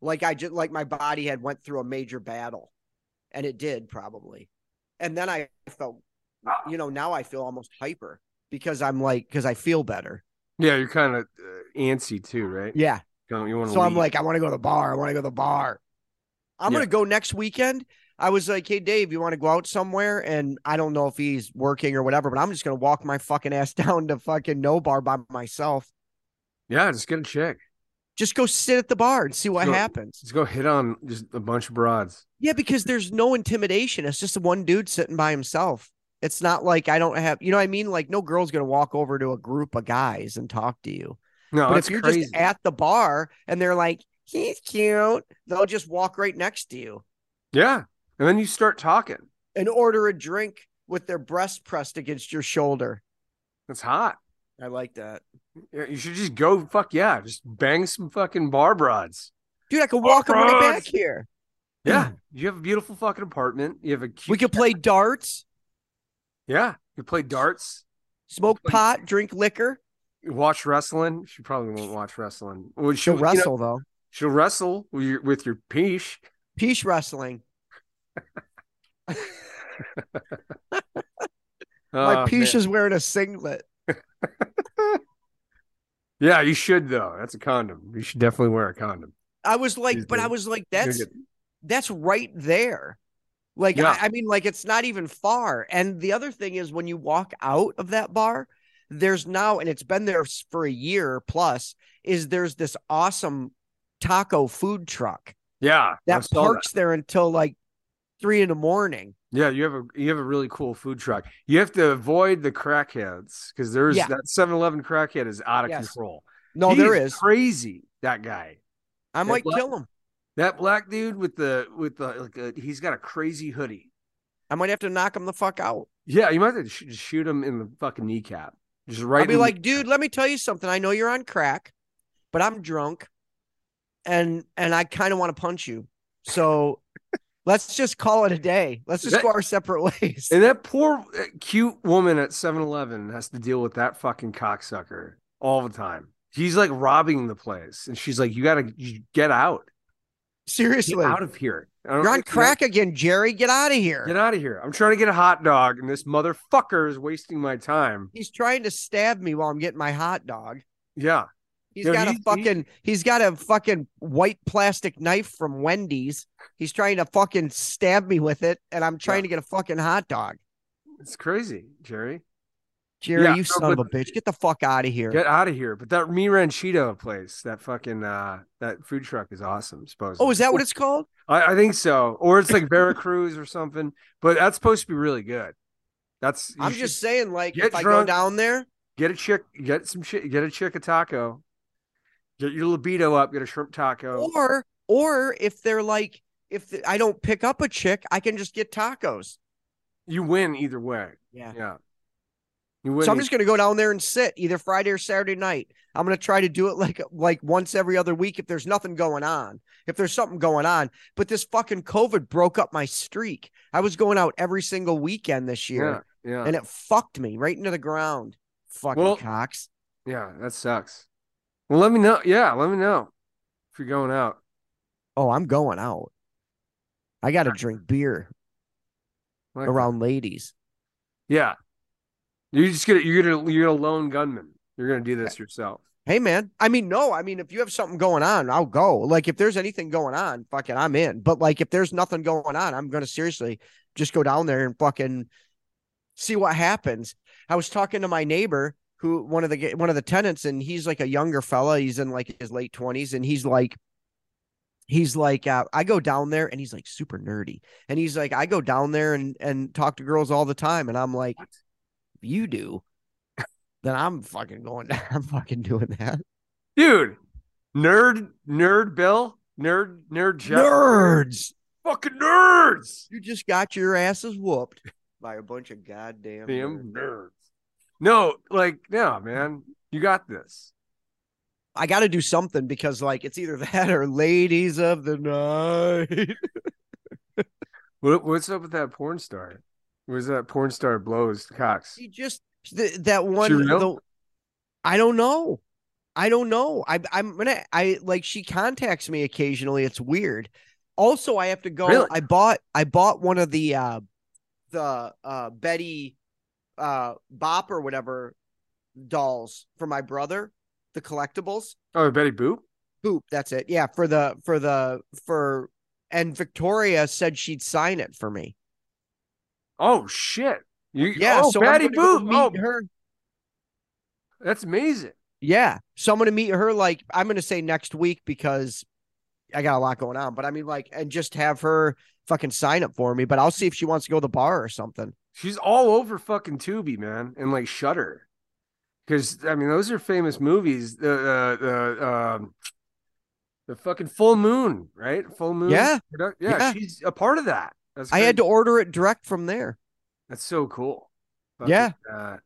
like i just like my body had went through a major battle and it did probably and then i felt you know now i feel almost hyper because i'm like because i feel better Yeah, you're kind of uh, antsy too, right? Yeah. You to? So I'm like, I want to go to the bar. I want to go to the bar. I'm Yeah. gonna go next weekend. I was like, hey Dave, you want to go out somewhere? And I don't know if he's working or whatever, but I'm just gonna walk my fucking ass <laughs> down to fucking no bar by myself. yeah, just get a chick. Just go sit at the bar and see what Go- happens. Just go hit on just a bunch of broads. Yeah, because there's no intimidation. It's just one dude sitting by himself. It's not like I don't have, you know what I mean? Like no girl's gonna walk over to a group of guys and talk to you. No, but if you're crazy. just at the bar and they're like, he's cute, they'll just walk right next to you yeah, and then you start talking. and order a drink with their breast pressed against your shoulder. That's hot. I like that. You should just go. Fuck yeah, just bang some fucking bar broads. Dude, I could walk them right back here. Yeah, you have a beautiful fucking apartment. You have a cute. We could play darts, Yeah, you play darts. smoke pot, drink liquor. Watch wrestling. She probably won't watch wrestling. Well, She'll you know, wrestle though. She'll wrestle with your, with your wrestling. <laughs> My Oh, man. is wearing a singlet. <laughs> Yeah, you should though. That's a condom. You should definitely wear a condom. I was like, He's but I was like, that's that's right there. Like, Yeah. I, I mean, like it's not even far. And the other thing is when you walk out of that bar, there's now, and it's been there for a year plus, is there's this awesome taco food truck yeah, that parks there until like three in the morning. Yeah, you have a you have a really cool food truck. You have to avoid the crackheads because there's Yeah. that 7-Eleven crackhead is out of Yes. control. No, He there is. crazy. That guy, I that might black- kill him. that black dude with the with the like a, he's got a crazy hoodie. I might have to knock him the fuck out. Yeah, you might have to sh- just shoot him in the fucking kneecap. Just right. I'll be in the like, dude, let me tell you something. I know you're on crack, but I'm drunk, and and I kind of want to punch you. So let's just call it a day. Let's just That- go our separate ways. And that poor uh, cute woman at 7-Eleven has to deal with that fucking cocksucker all the time. He's like robbing the place, and she's like, "You gotta you get out, get Seriously, out of here. You're on you know, crack again, Jerry. Get out of here. Get out of here. I'm trying to get a hot dog, and this motherfucker is wasting my time. He's trying to stab me while I'm getting my hot dog. Yeah. He's Dude, got a he's- fucking he's got a fucking white plastic knife from Wendy's. He's trying to fucking stab me with it, and I'm trying Yeah. to get a fucking hot dog. It's crazy, Jerry. Jerry, Yeah, you no, son of a bitch. Get the fuck out of here. Get out of here. But that Mi Ranchito place, that fucking uh that food truck is awesome, supposedly. oh, is that what it's called? I, I think so. Or it's like Veracruz or something. But that's supposed to be really good. That's I'm should just saying, like, if I go down there, get a chick, get some shit, get a chick a taco, get your libido up, get a shrimp taco. or or if they're like, if the, I don't pick up a chick, I can just get tacos. You win either way. Yeah. Yeah. You win. So I'm just gonna go down there and sit either Friday or Saturday night. I'm gonna try to do it like like once every other week if there's nothing going on. If there's something going on, but this fucking COVID broke up my streak. I was going out every single weekend this year, yeah, yeah. and it fucked me right into the ground. Fucking Well- cocks. Yeah, that sucks. Well, let me know. Yeah, let me know if you're going out. Oh, I'm going out. I got to drink beer Like that. around ladies. Yeah, you're just get you're gonna you're a lone gunman. You're gonna do this yourself. Hey man, I mean, no, I mean, if you have something going on, I'll go. Like, if there's anything going on, fucking, I'm in. But like, if there's nothing going on, I'm gonna seriously just go down there and fucking see what happens. I was talking to my neighbor, who one of the one of the tenants, and he's like a younger fella. He's in like his late twenties, and he's like, he's like, uh, I go down there, and he's like super nerdy, and he's like, I go down there and and talk to girls all the time, and I'm like, if you do. <laughs> Then I'm fucking going. <laughs> I'm fucking doing that. Dude, nerd, nerd Bill, nerd, nerd Jeff. Nerds. Fucking nerds. You just got your asses whooped by a bunch of goddamn Damn nerds. nerds. No, like, no, man. You got this. I got to do something because, like, it's either <laughs> that or ladies of the night. <laughs> What, what's up with that porn star? Was that porn star blows cocks? He just th- that one. the- I don't know. I don't know. I, I'm gonna. I like. She contacts me occasionally. It's weird. Also, I have to go. Really? I bought. I bought one of the uh the uh Betty uh Bop or whatever dolls for my brother, the collectibles. Oh, Betty Boop. Boop, that's it. Yeah, for the for the for and Victoria said she'd sign it for me. Oh shit. You Yeah, oh, so Betty Boop. meet Oh, her. that's amazing. Yeah, so I'm gonna meet her like I'm gonna say next week because I got a lot going on. But I mean, like, and just have her fucking sign up for me. But I'll see if she wants to go to the bar or something. She's all over fucking Tubi, man, and like Shutter. Because I mean, those are famous movies. The uh, the um, the fucking Full Moon, right? Full Moon. Yeah. Yeah, Yeah. she's a part of that. That's I had to order it direct from there. That's so cool. Yeah. Uh,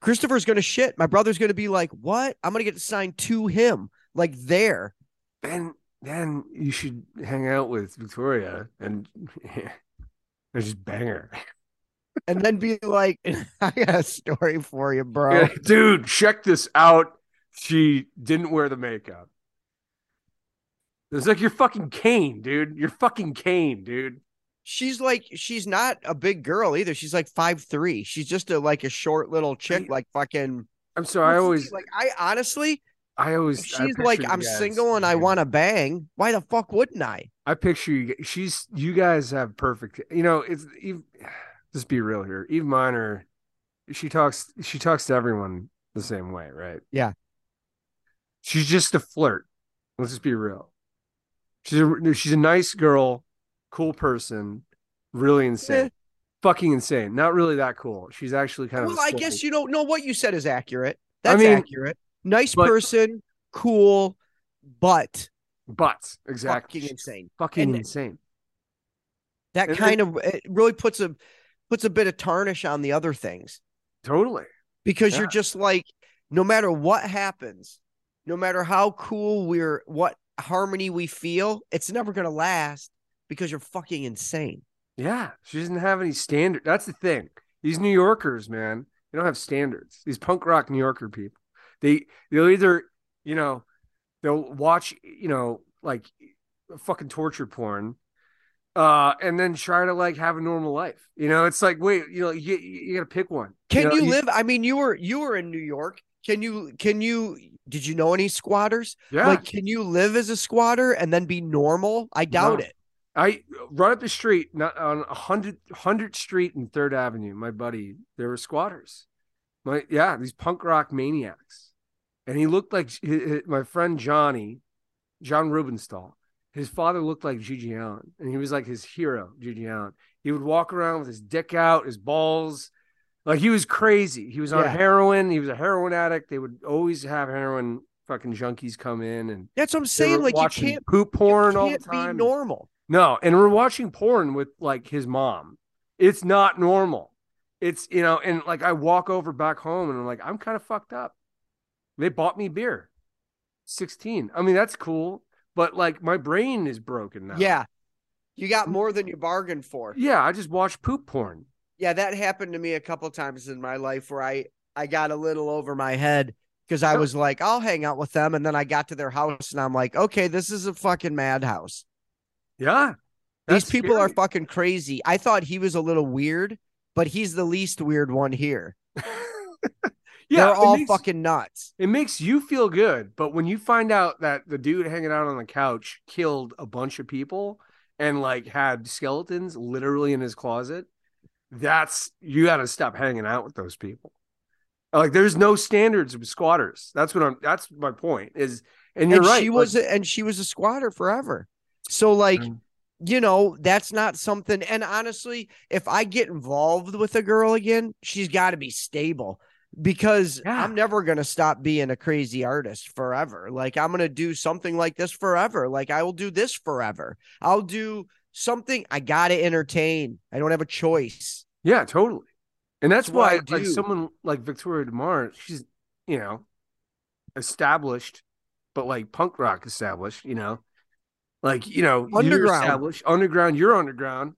Christopher's gonna shit. My brother's gonna be like, "What? I'm gonna get signed to him, like there." then then you should hang out with Victoria and <laughs> and just bang her. and then be like, <laughs> I got a story for you, bro. Yeah, Dude, check this out. She didn't wear the makeup. It's like you're fucking Kane, dude. You're fucking Kane, dude. She's like, she's not a big girl either. She's like five three. She's just a like a short little chick, like fucking. I'm sorry. I always, like. I honestly, I always. if I she's like, I'm single and I want to bang. Why the fuck wouldn't I? I picture you. She's. You guys have perfect. You know, it's. Eve, just be real here. Eve Minor, she talks. She talks to everyone the same way, right? Yeah. She's just a flirt. Let's just be real. She's a she's a nice girl, cool person, really insane, Eh. fucking insane. Not really that cool. She's actually kind of. Well, I guess you don't know what you said is accurate. I That's mean, accurate. Nice but- person, cool, but But exactly, fucking insane. fucking And- insane. That kind of it really puts a puts a bit of tarnish on the other things. Totally. because Yeah. you're just like no matter what happens no matter how cool we're what harmony we feel it's never going to last because you're fucking insane Yeah, she doesn't have any standard. That's the thing. These New Yorkers, man, they don't have standards. These punk rock New Yorker people, they they'll either, you know, they'll watch, you know, like fucking torture porn, uh, and then try to like have a normal life. You know, it's like, wait, you know, you you gotta pick one. can know, you live i mean you were you were in new york can you can you did you know any squatters Yeah, like can you live as a squatter and then be normal i doubt No. it I run up the street, not on a hundred hundred Street and Third Avenue. My buddy, there were squatters. My yeah, these punk rock maniacs, and he looked like my friend Johnny, John Rubenstahl. His father looked like GG Allin, and he was like his hero, GG Allin. He would walk around with his dick out, his balls, like he was crazy. He was on Yeah. heroin. He was a heroin addict. They would always have heroin fucking junkies come in, and that's what i'm saying like you can't poop porn you all the time. be normal No, and we're watching porn with like his mom. It's not normal. It's you know, and like I walk over back home and I'm like, I'm kind of fucked up. They bought me beer. 16. I mean, that's cool, but like my brain is broken now. yeah you got mm. more than you bargained for Yeah, I just watched poop porn. yeah that happened to me a couple times in my life where i i got a little over my head because i was like i'll hang out with them and then i got to their house and i'm like okay this is a fucking madhouse Yeah. these people are fucking crazy i thought he was a little weird but he's the least weird one here <laughs> yeah, they're all makes- fucking nuts It makes you feel good, but when you find out that the dude hanging out on the couch killed a bunch of people and like had skeletons literally in his closet, that's you got to stop hanging out with those people. Like, there's no standards with squatters. That's what I'm. That's my point. Is and you're and right. she like- was a, and she was a squatter forever so like Mm. you know that's not something and honestly if i get involved with a girl again she's got to be stable because Yeah. i'm never going to stop being a crazy artist forever like i'm going to do something like this forever like i will do this forever i'll do something i got to entertain i don't have a choice Yeah, totally. And that's That's why I like do. someone like Victoria DeMar, she's you know established, but like punk rock established. You know, like you know you're Underground. established, underground. You're underground,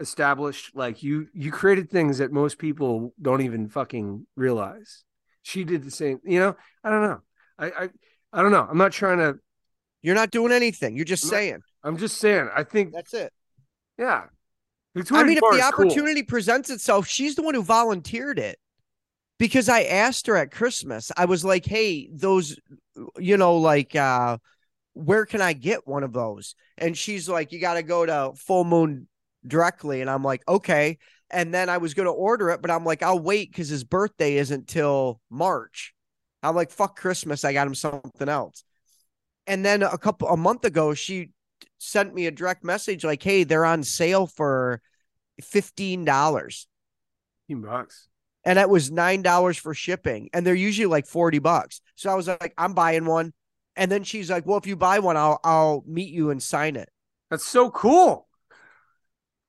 established. Like you you created things that most people don't even fucking realize. She did the same. You know, I don't know. I I I don't know. I'm not trying to. you're not doing anything you're just I'm not- saying I'm just saying. I think that's it yeah. Victoria i mean if the is cool. opportunity presents itself she's the one who volunteered it because I asked her at Christmas. I was like, "Hey, those, you know, like, uh, where can I get one of those?" And she's like, "You got to go to Full Moon directly." And I'm like, "Okay." And then I was going to order it, but I'm like, "I'll wait because his birthday isn't till March." I'm like, "Fuck Christmas." I got him something else. And then a couple a month ago, she sent me a direct message like, "Hey, they're on sale for fifteen dollars." Fifteen bucks. and it was nine dollars for shipping, and they're usually like forty bucks. So I was like, I'm buying one, and then she's like, Well, if you buy one, I'll I'll meet you and sign it. That's so cool.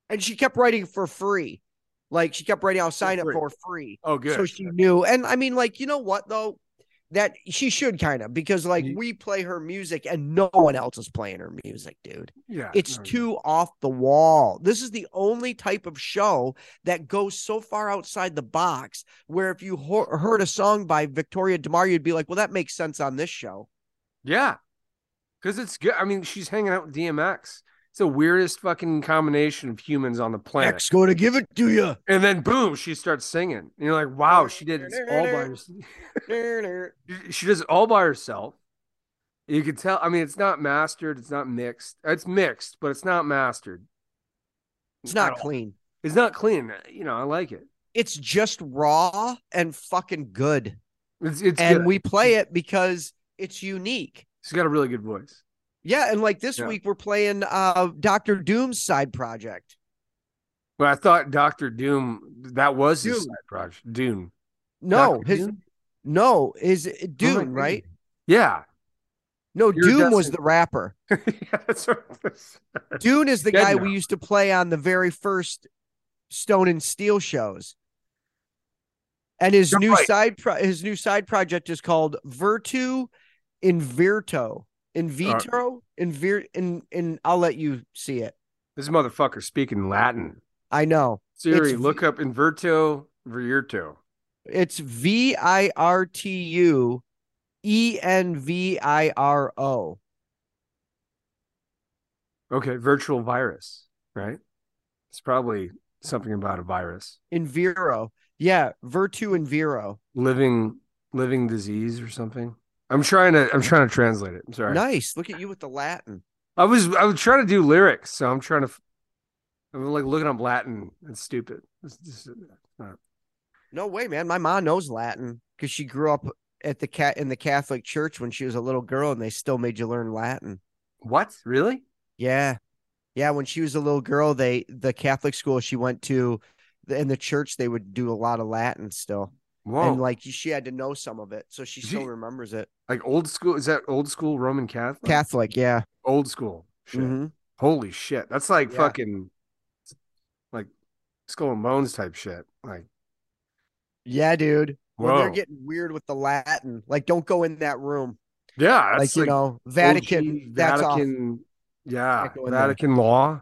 And she kept writing for free, like she kept writing, I'll sign it free. for free. Oh, good. So she knew, and I mean, like you know what though, that she should kind of because like we play her music and no one else is playing her music, dude. yeah. It's no, too off the wall. This is the only type of show that goes so far outside the box where if you ho- heard a song by Victoria DeMar, you'd be like, well, that makes sense on this show. Yeah. Because it's good. I mean, she's hanging out with DMX. It's the weirdest fucking combination of humans on the planet. X going to give it to you. And then boom, she starts singing. And you're like, wow, she did it all by <laughs> herself. <laughs> She does it all by herself. You can tell. I mean, it's not mastered. It's not mixed. It's mixed, but it's not mastered. It's not clean. It's not clean. You know, I like it. It's just raw and fucking good. It's it's and good. we play it because it's unique. She's got a really good voice. Yeah, and like this Yeah. week we're playing uh Doctor Doom's side project. Well, I thought Doctor Doom that was his Doom. side project. Doom. No, Dr. his Doom? no is Oh Doom, God. right? Yeah. No, Doom was the rapper. <laughs> yeah that's what Doom is the Dead guy now. we used to play on the very first Stone and Steel shows. And his You're new right. side pro- his new side project is called Virtu in Virto. In uh, vitro, in vir in in I'll let you see it. this motherfucker speaking Latin. I know. Siri, It's look up Inverto Virto. It's V I R T U E N V I R O. Okay, virtual virus, right? It's probably something about a virus. In Viro. Yeah, Virtu in Viro. Living living disease or something. I'm trying to I'm trying to translate it. I'm sorry. Nice. Look at you with the Latin. I was I was trying to do lyrics, so I'm trying to I'm like looking up Latin. It's stupid. It's just, uh, No way, man. My mom knows Latin because she grew up at the cat in the Catholic Church when she was a little girl, and they still made you learn Latin. what? Really? Yeah, yeah. When she was a little girl, they the Catholic school she went to, in the church they would do a lot of Latin still, Whoa. and like she had to know some of it, so she still she- remembers it. like old school is that old school Roman Catholic? Catholic, yeah. old school. Shit. Mhm. Holy shit. That's like Yeah. fucking like skull and bones type shit. Like Yeah, dude. When they're getting weird with the Latin, like don't go in that room. yeah, like that's you know, Vatican. OG that's off. Vatican yeah, Can't go in there. Vatican law,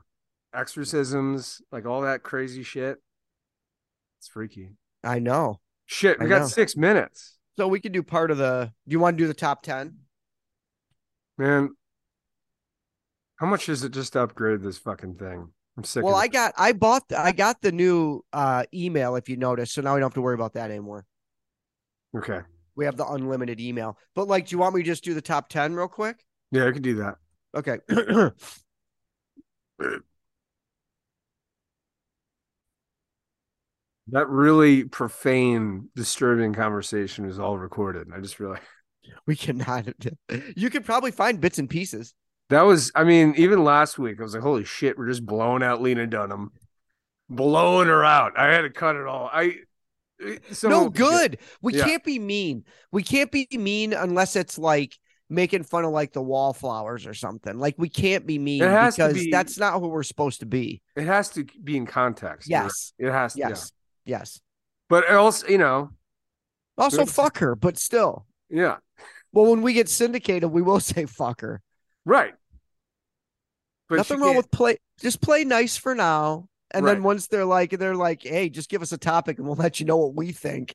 exorcisms, like all that crazy shit. It's freaky. I know. Shit, we I got know. six minutes. So we could do part of the. Do you want to do the top ten? Man, how much is it just to upgrade this fucking thing? I'm sick Well, I got I bought I got the new uh email if you notice, so now we don't have to worry about that anymore. Okay. We have the unlimited email. But like, do you want me to just do the top ten real quick? Yeah, I could do that. Okay. <clears throat> <clears throat> That really profane, disturbing conversation is all recorded. I just realized we cannot. You could probably find bits and pieces. that was, I mean, even last week, I was like, holy shit, we're just blowing out Lena Dunham, blowing her out. I had to cut it all. I, someone no good. We Yeah. can't be mean. We can't be mean unless it's like making fun of like the wallflowers or something. Like we can't be mean It has to because be- that's not who we're supposed to be. It has to be in context. You're right. Yes. It has to. Yes. Yes. But also, you know, Also fuck her, but still. yeah, Well, when we get syndicated, we will <laughs> say fuck her. right. But Nothing wrong can't- with play. Just play nice for now, and then once they're like, they're like, hey, just give us a topic, and we'll let you know what we think.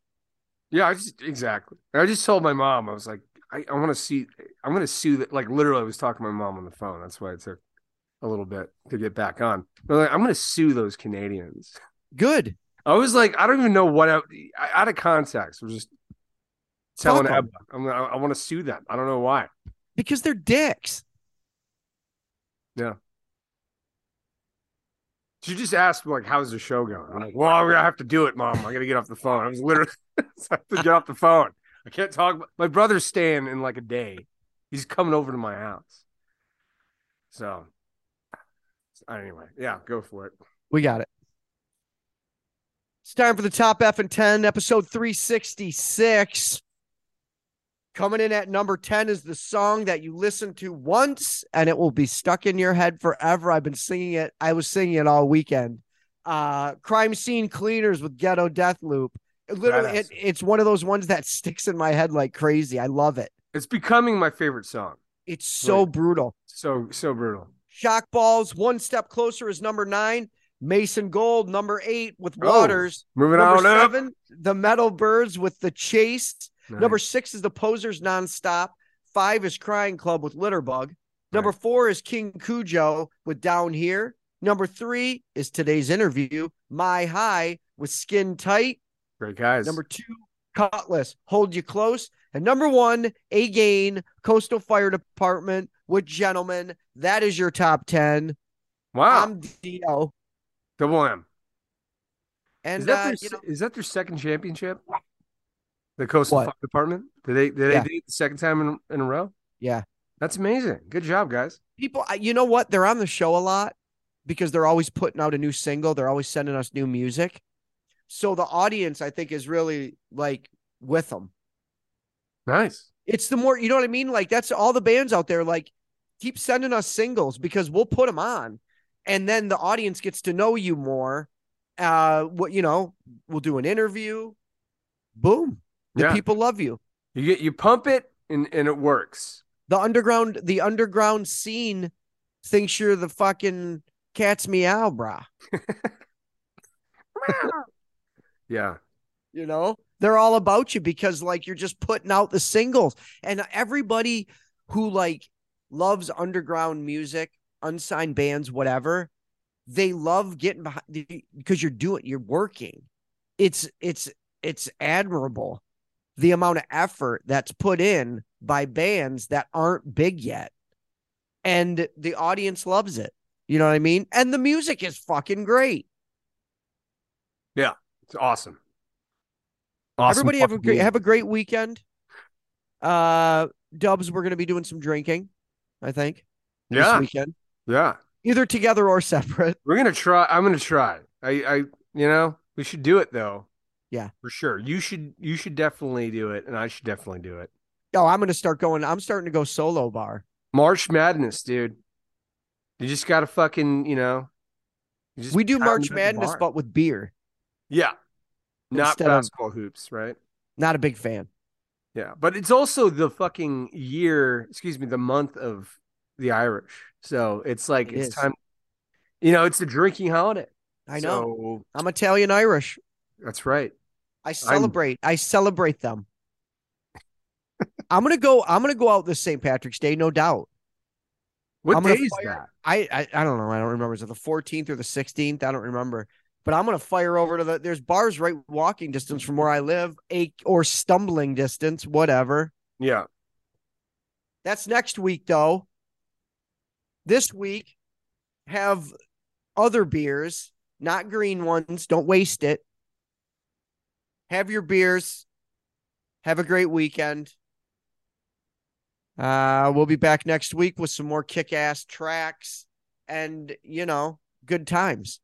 Yeah, I just exactly. I just told my mom, I was like, I, I want to see, I'm going to sue that. Like literally, I was talking to my mom on the phone. That's why it took a little bit to get back on. But like, I'm going to sue those Canadians. Good. I was like, I don't even know what I, I- out of context. We're just telling. Ebba. I'm, I, I want to sue them. I don't know why. because they're dicks. Yeah. She just asked like, "How's the show going?" I'm like, "Well, I'm gonna have to do it, mom. I gotta get off the phone." I was literally <laughs> I have to get off the phone. I can't talk. My brother's staying in like a day. He's coming over to my house. So, anyway, yeah, go for it. We got it. It's time for the top F and 10, episode 366. Coming in at number 10 is the song that you listen to once and it will be stuck in your head forever. I've been singing it. I was singing it all weekend. Uh Crime Scene Cleaners with Ghetto Death Loop. It literally it, it's one of those ones that <laughs> sticks in my head like crazy. I love it. It's becoming my favorite song. It's so Right. brutal. So so brutal. Shock Balls, one step closer is number nine. Mason Gold, number eight with Oh, Waters. Moving Number on up. seven, the Metal Birds with the Chase. Number six is the Posers Nonstop. Five is Crying Club with Litterbug. Number four is King Cujo with Down Here. Number three is today's interview, My High with Skin Tight. great guys. Number two, Cutlass, Hold You Close. And number one, Again, Coastal Fire Department with Gentlemen. That is your top 10. wow, I'm Dio. Double M. And is that uh, their, you know, is that their second championship? The Coastal What? Fire Department. Did they did they do it the second time in, in a row? yeah. That's amazing. Good job, guys. people you know what they're on the show a lot because they're always putting out a new single they're always sending us new music so the audience i think is really like with them Nice. it's the more you know what i mean like that's all the bands out there like keep sending us singles because we'll put them on and then the audience gets to know you more uh what you know we'll do an interview boom the Yeah. people love you You get you pump it and and it works. the underground the underground scene thinks you're the fucking cat's meow brah <laughs> Yeah. you know they're all about you because like you're just putting out the singles and everybody who like loves underground music unsigned bands whatever they love getting behind because you're doing you're working it's it's it's admirable the amount of effort that's put in by bands that aren't big yet and the audience loves it you know what i mean and the music is fucking great Yeah, It's awesome. Awesome. Everybody have a great have a great weekend. Uh Dubs, we're gonna be doing some drinking, I think. This Yeah. weekend. Yeah. Either together or separate. We're gonna try. I'm gonna try. I, I, you know, we should do it though. Yeah. for sure. You should, you should definitely do it, and I should definitely do it. Oh, I'm gonna start going. I'm starting to go solo bar. March Madness, dude. You just gotta fucking, you know. you We do March it at the Madness, bar. but with beer. yeah, not Instead of- basketball hoops, right? Not a big fan. Yeah, but it's also the fucking year, excuse me, the month of the Irish. So it's like It it's is. time. You know, it's a drinking holiday. I know. So I'm Italian Irish. that's right. I celebrate. I celebrate them. I'm gonna go. I'm gonna go out this St. Patrick's Day, no doubt. What I'm day is fire- that? I, I I don't know. I don't remember. Is it the 14th or the 16th? I don't remember. But I'm gonna fire over to the. There's bars right walking distance from where I live, a or stumbling distance, whatever. Yeah. That's next week though. This week, have other beers, not green ones. Don't waste it. Have your beers. Have a great weekend. Uh, we'll be back next week with some more kick ass tracks and, you know, good times.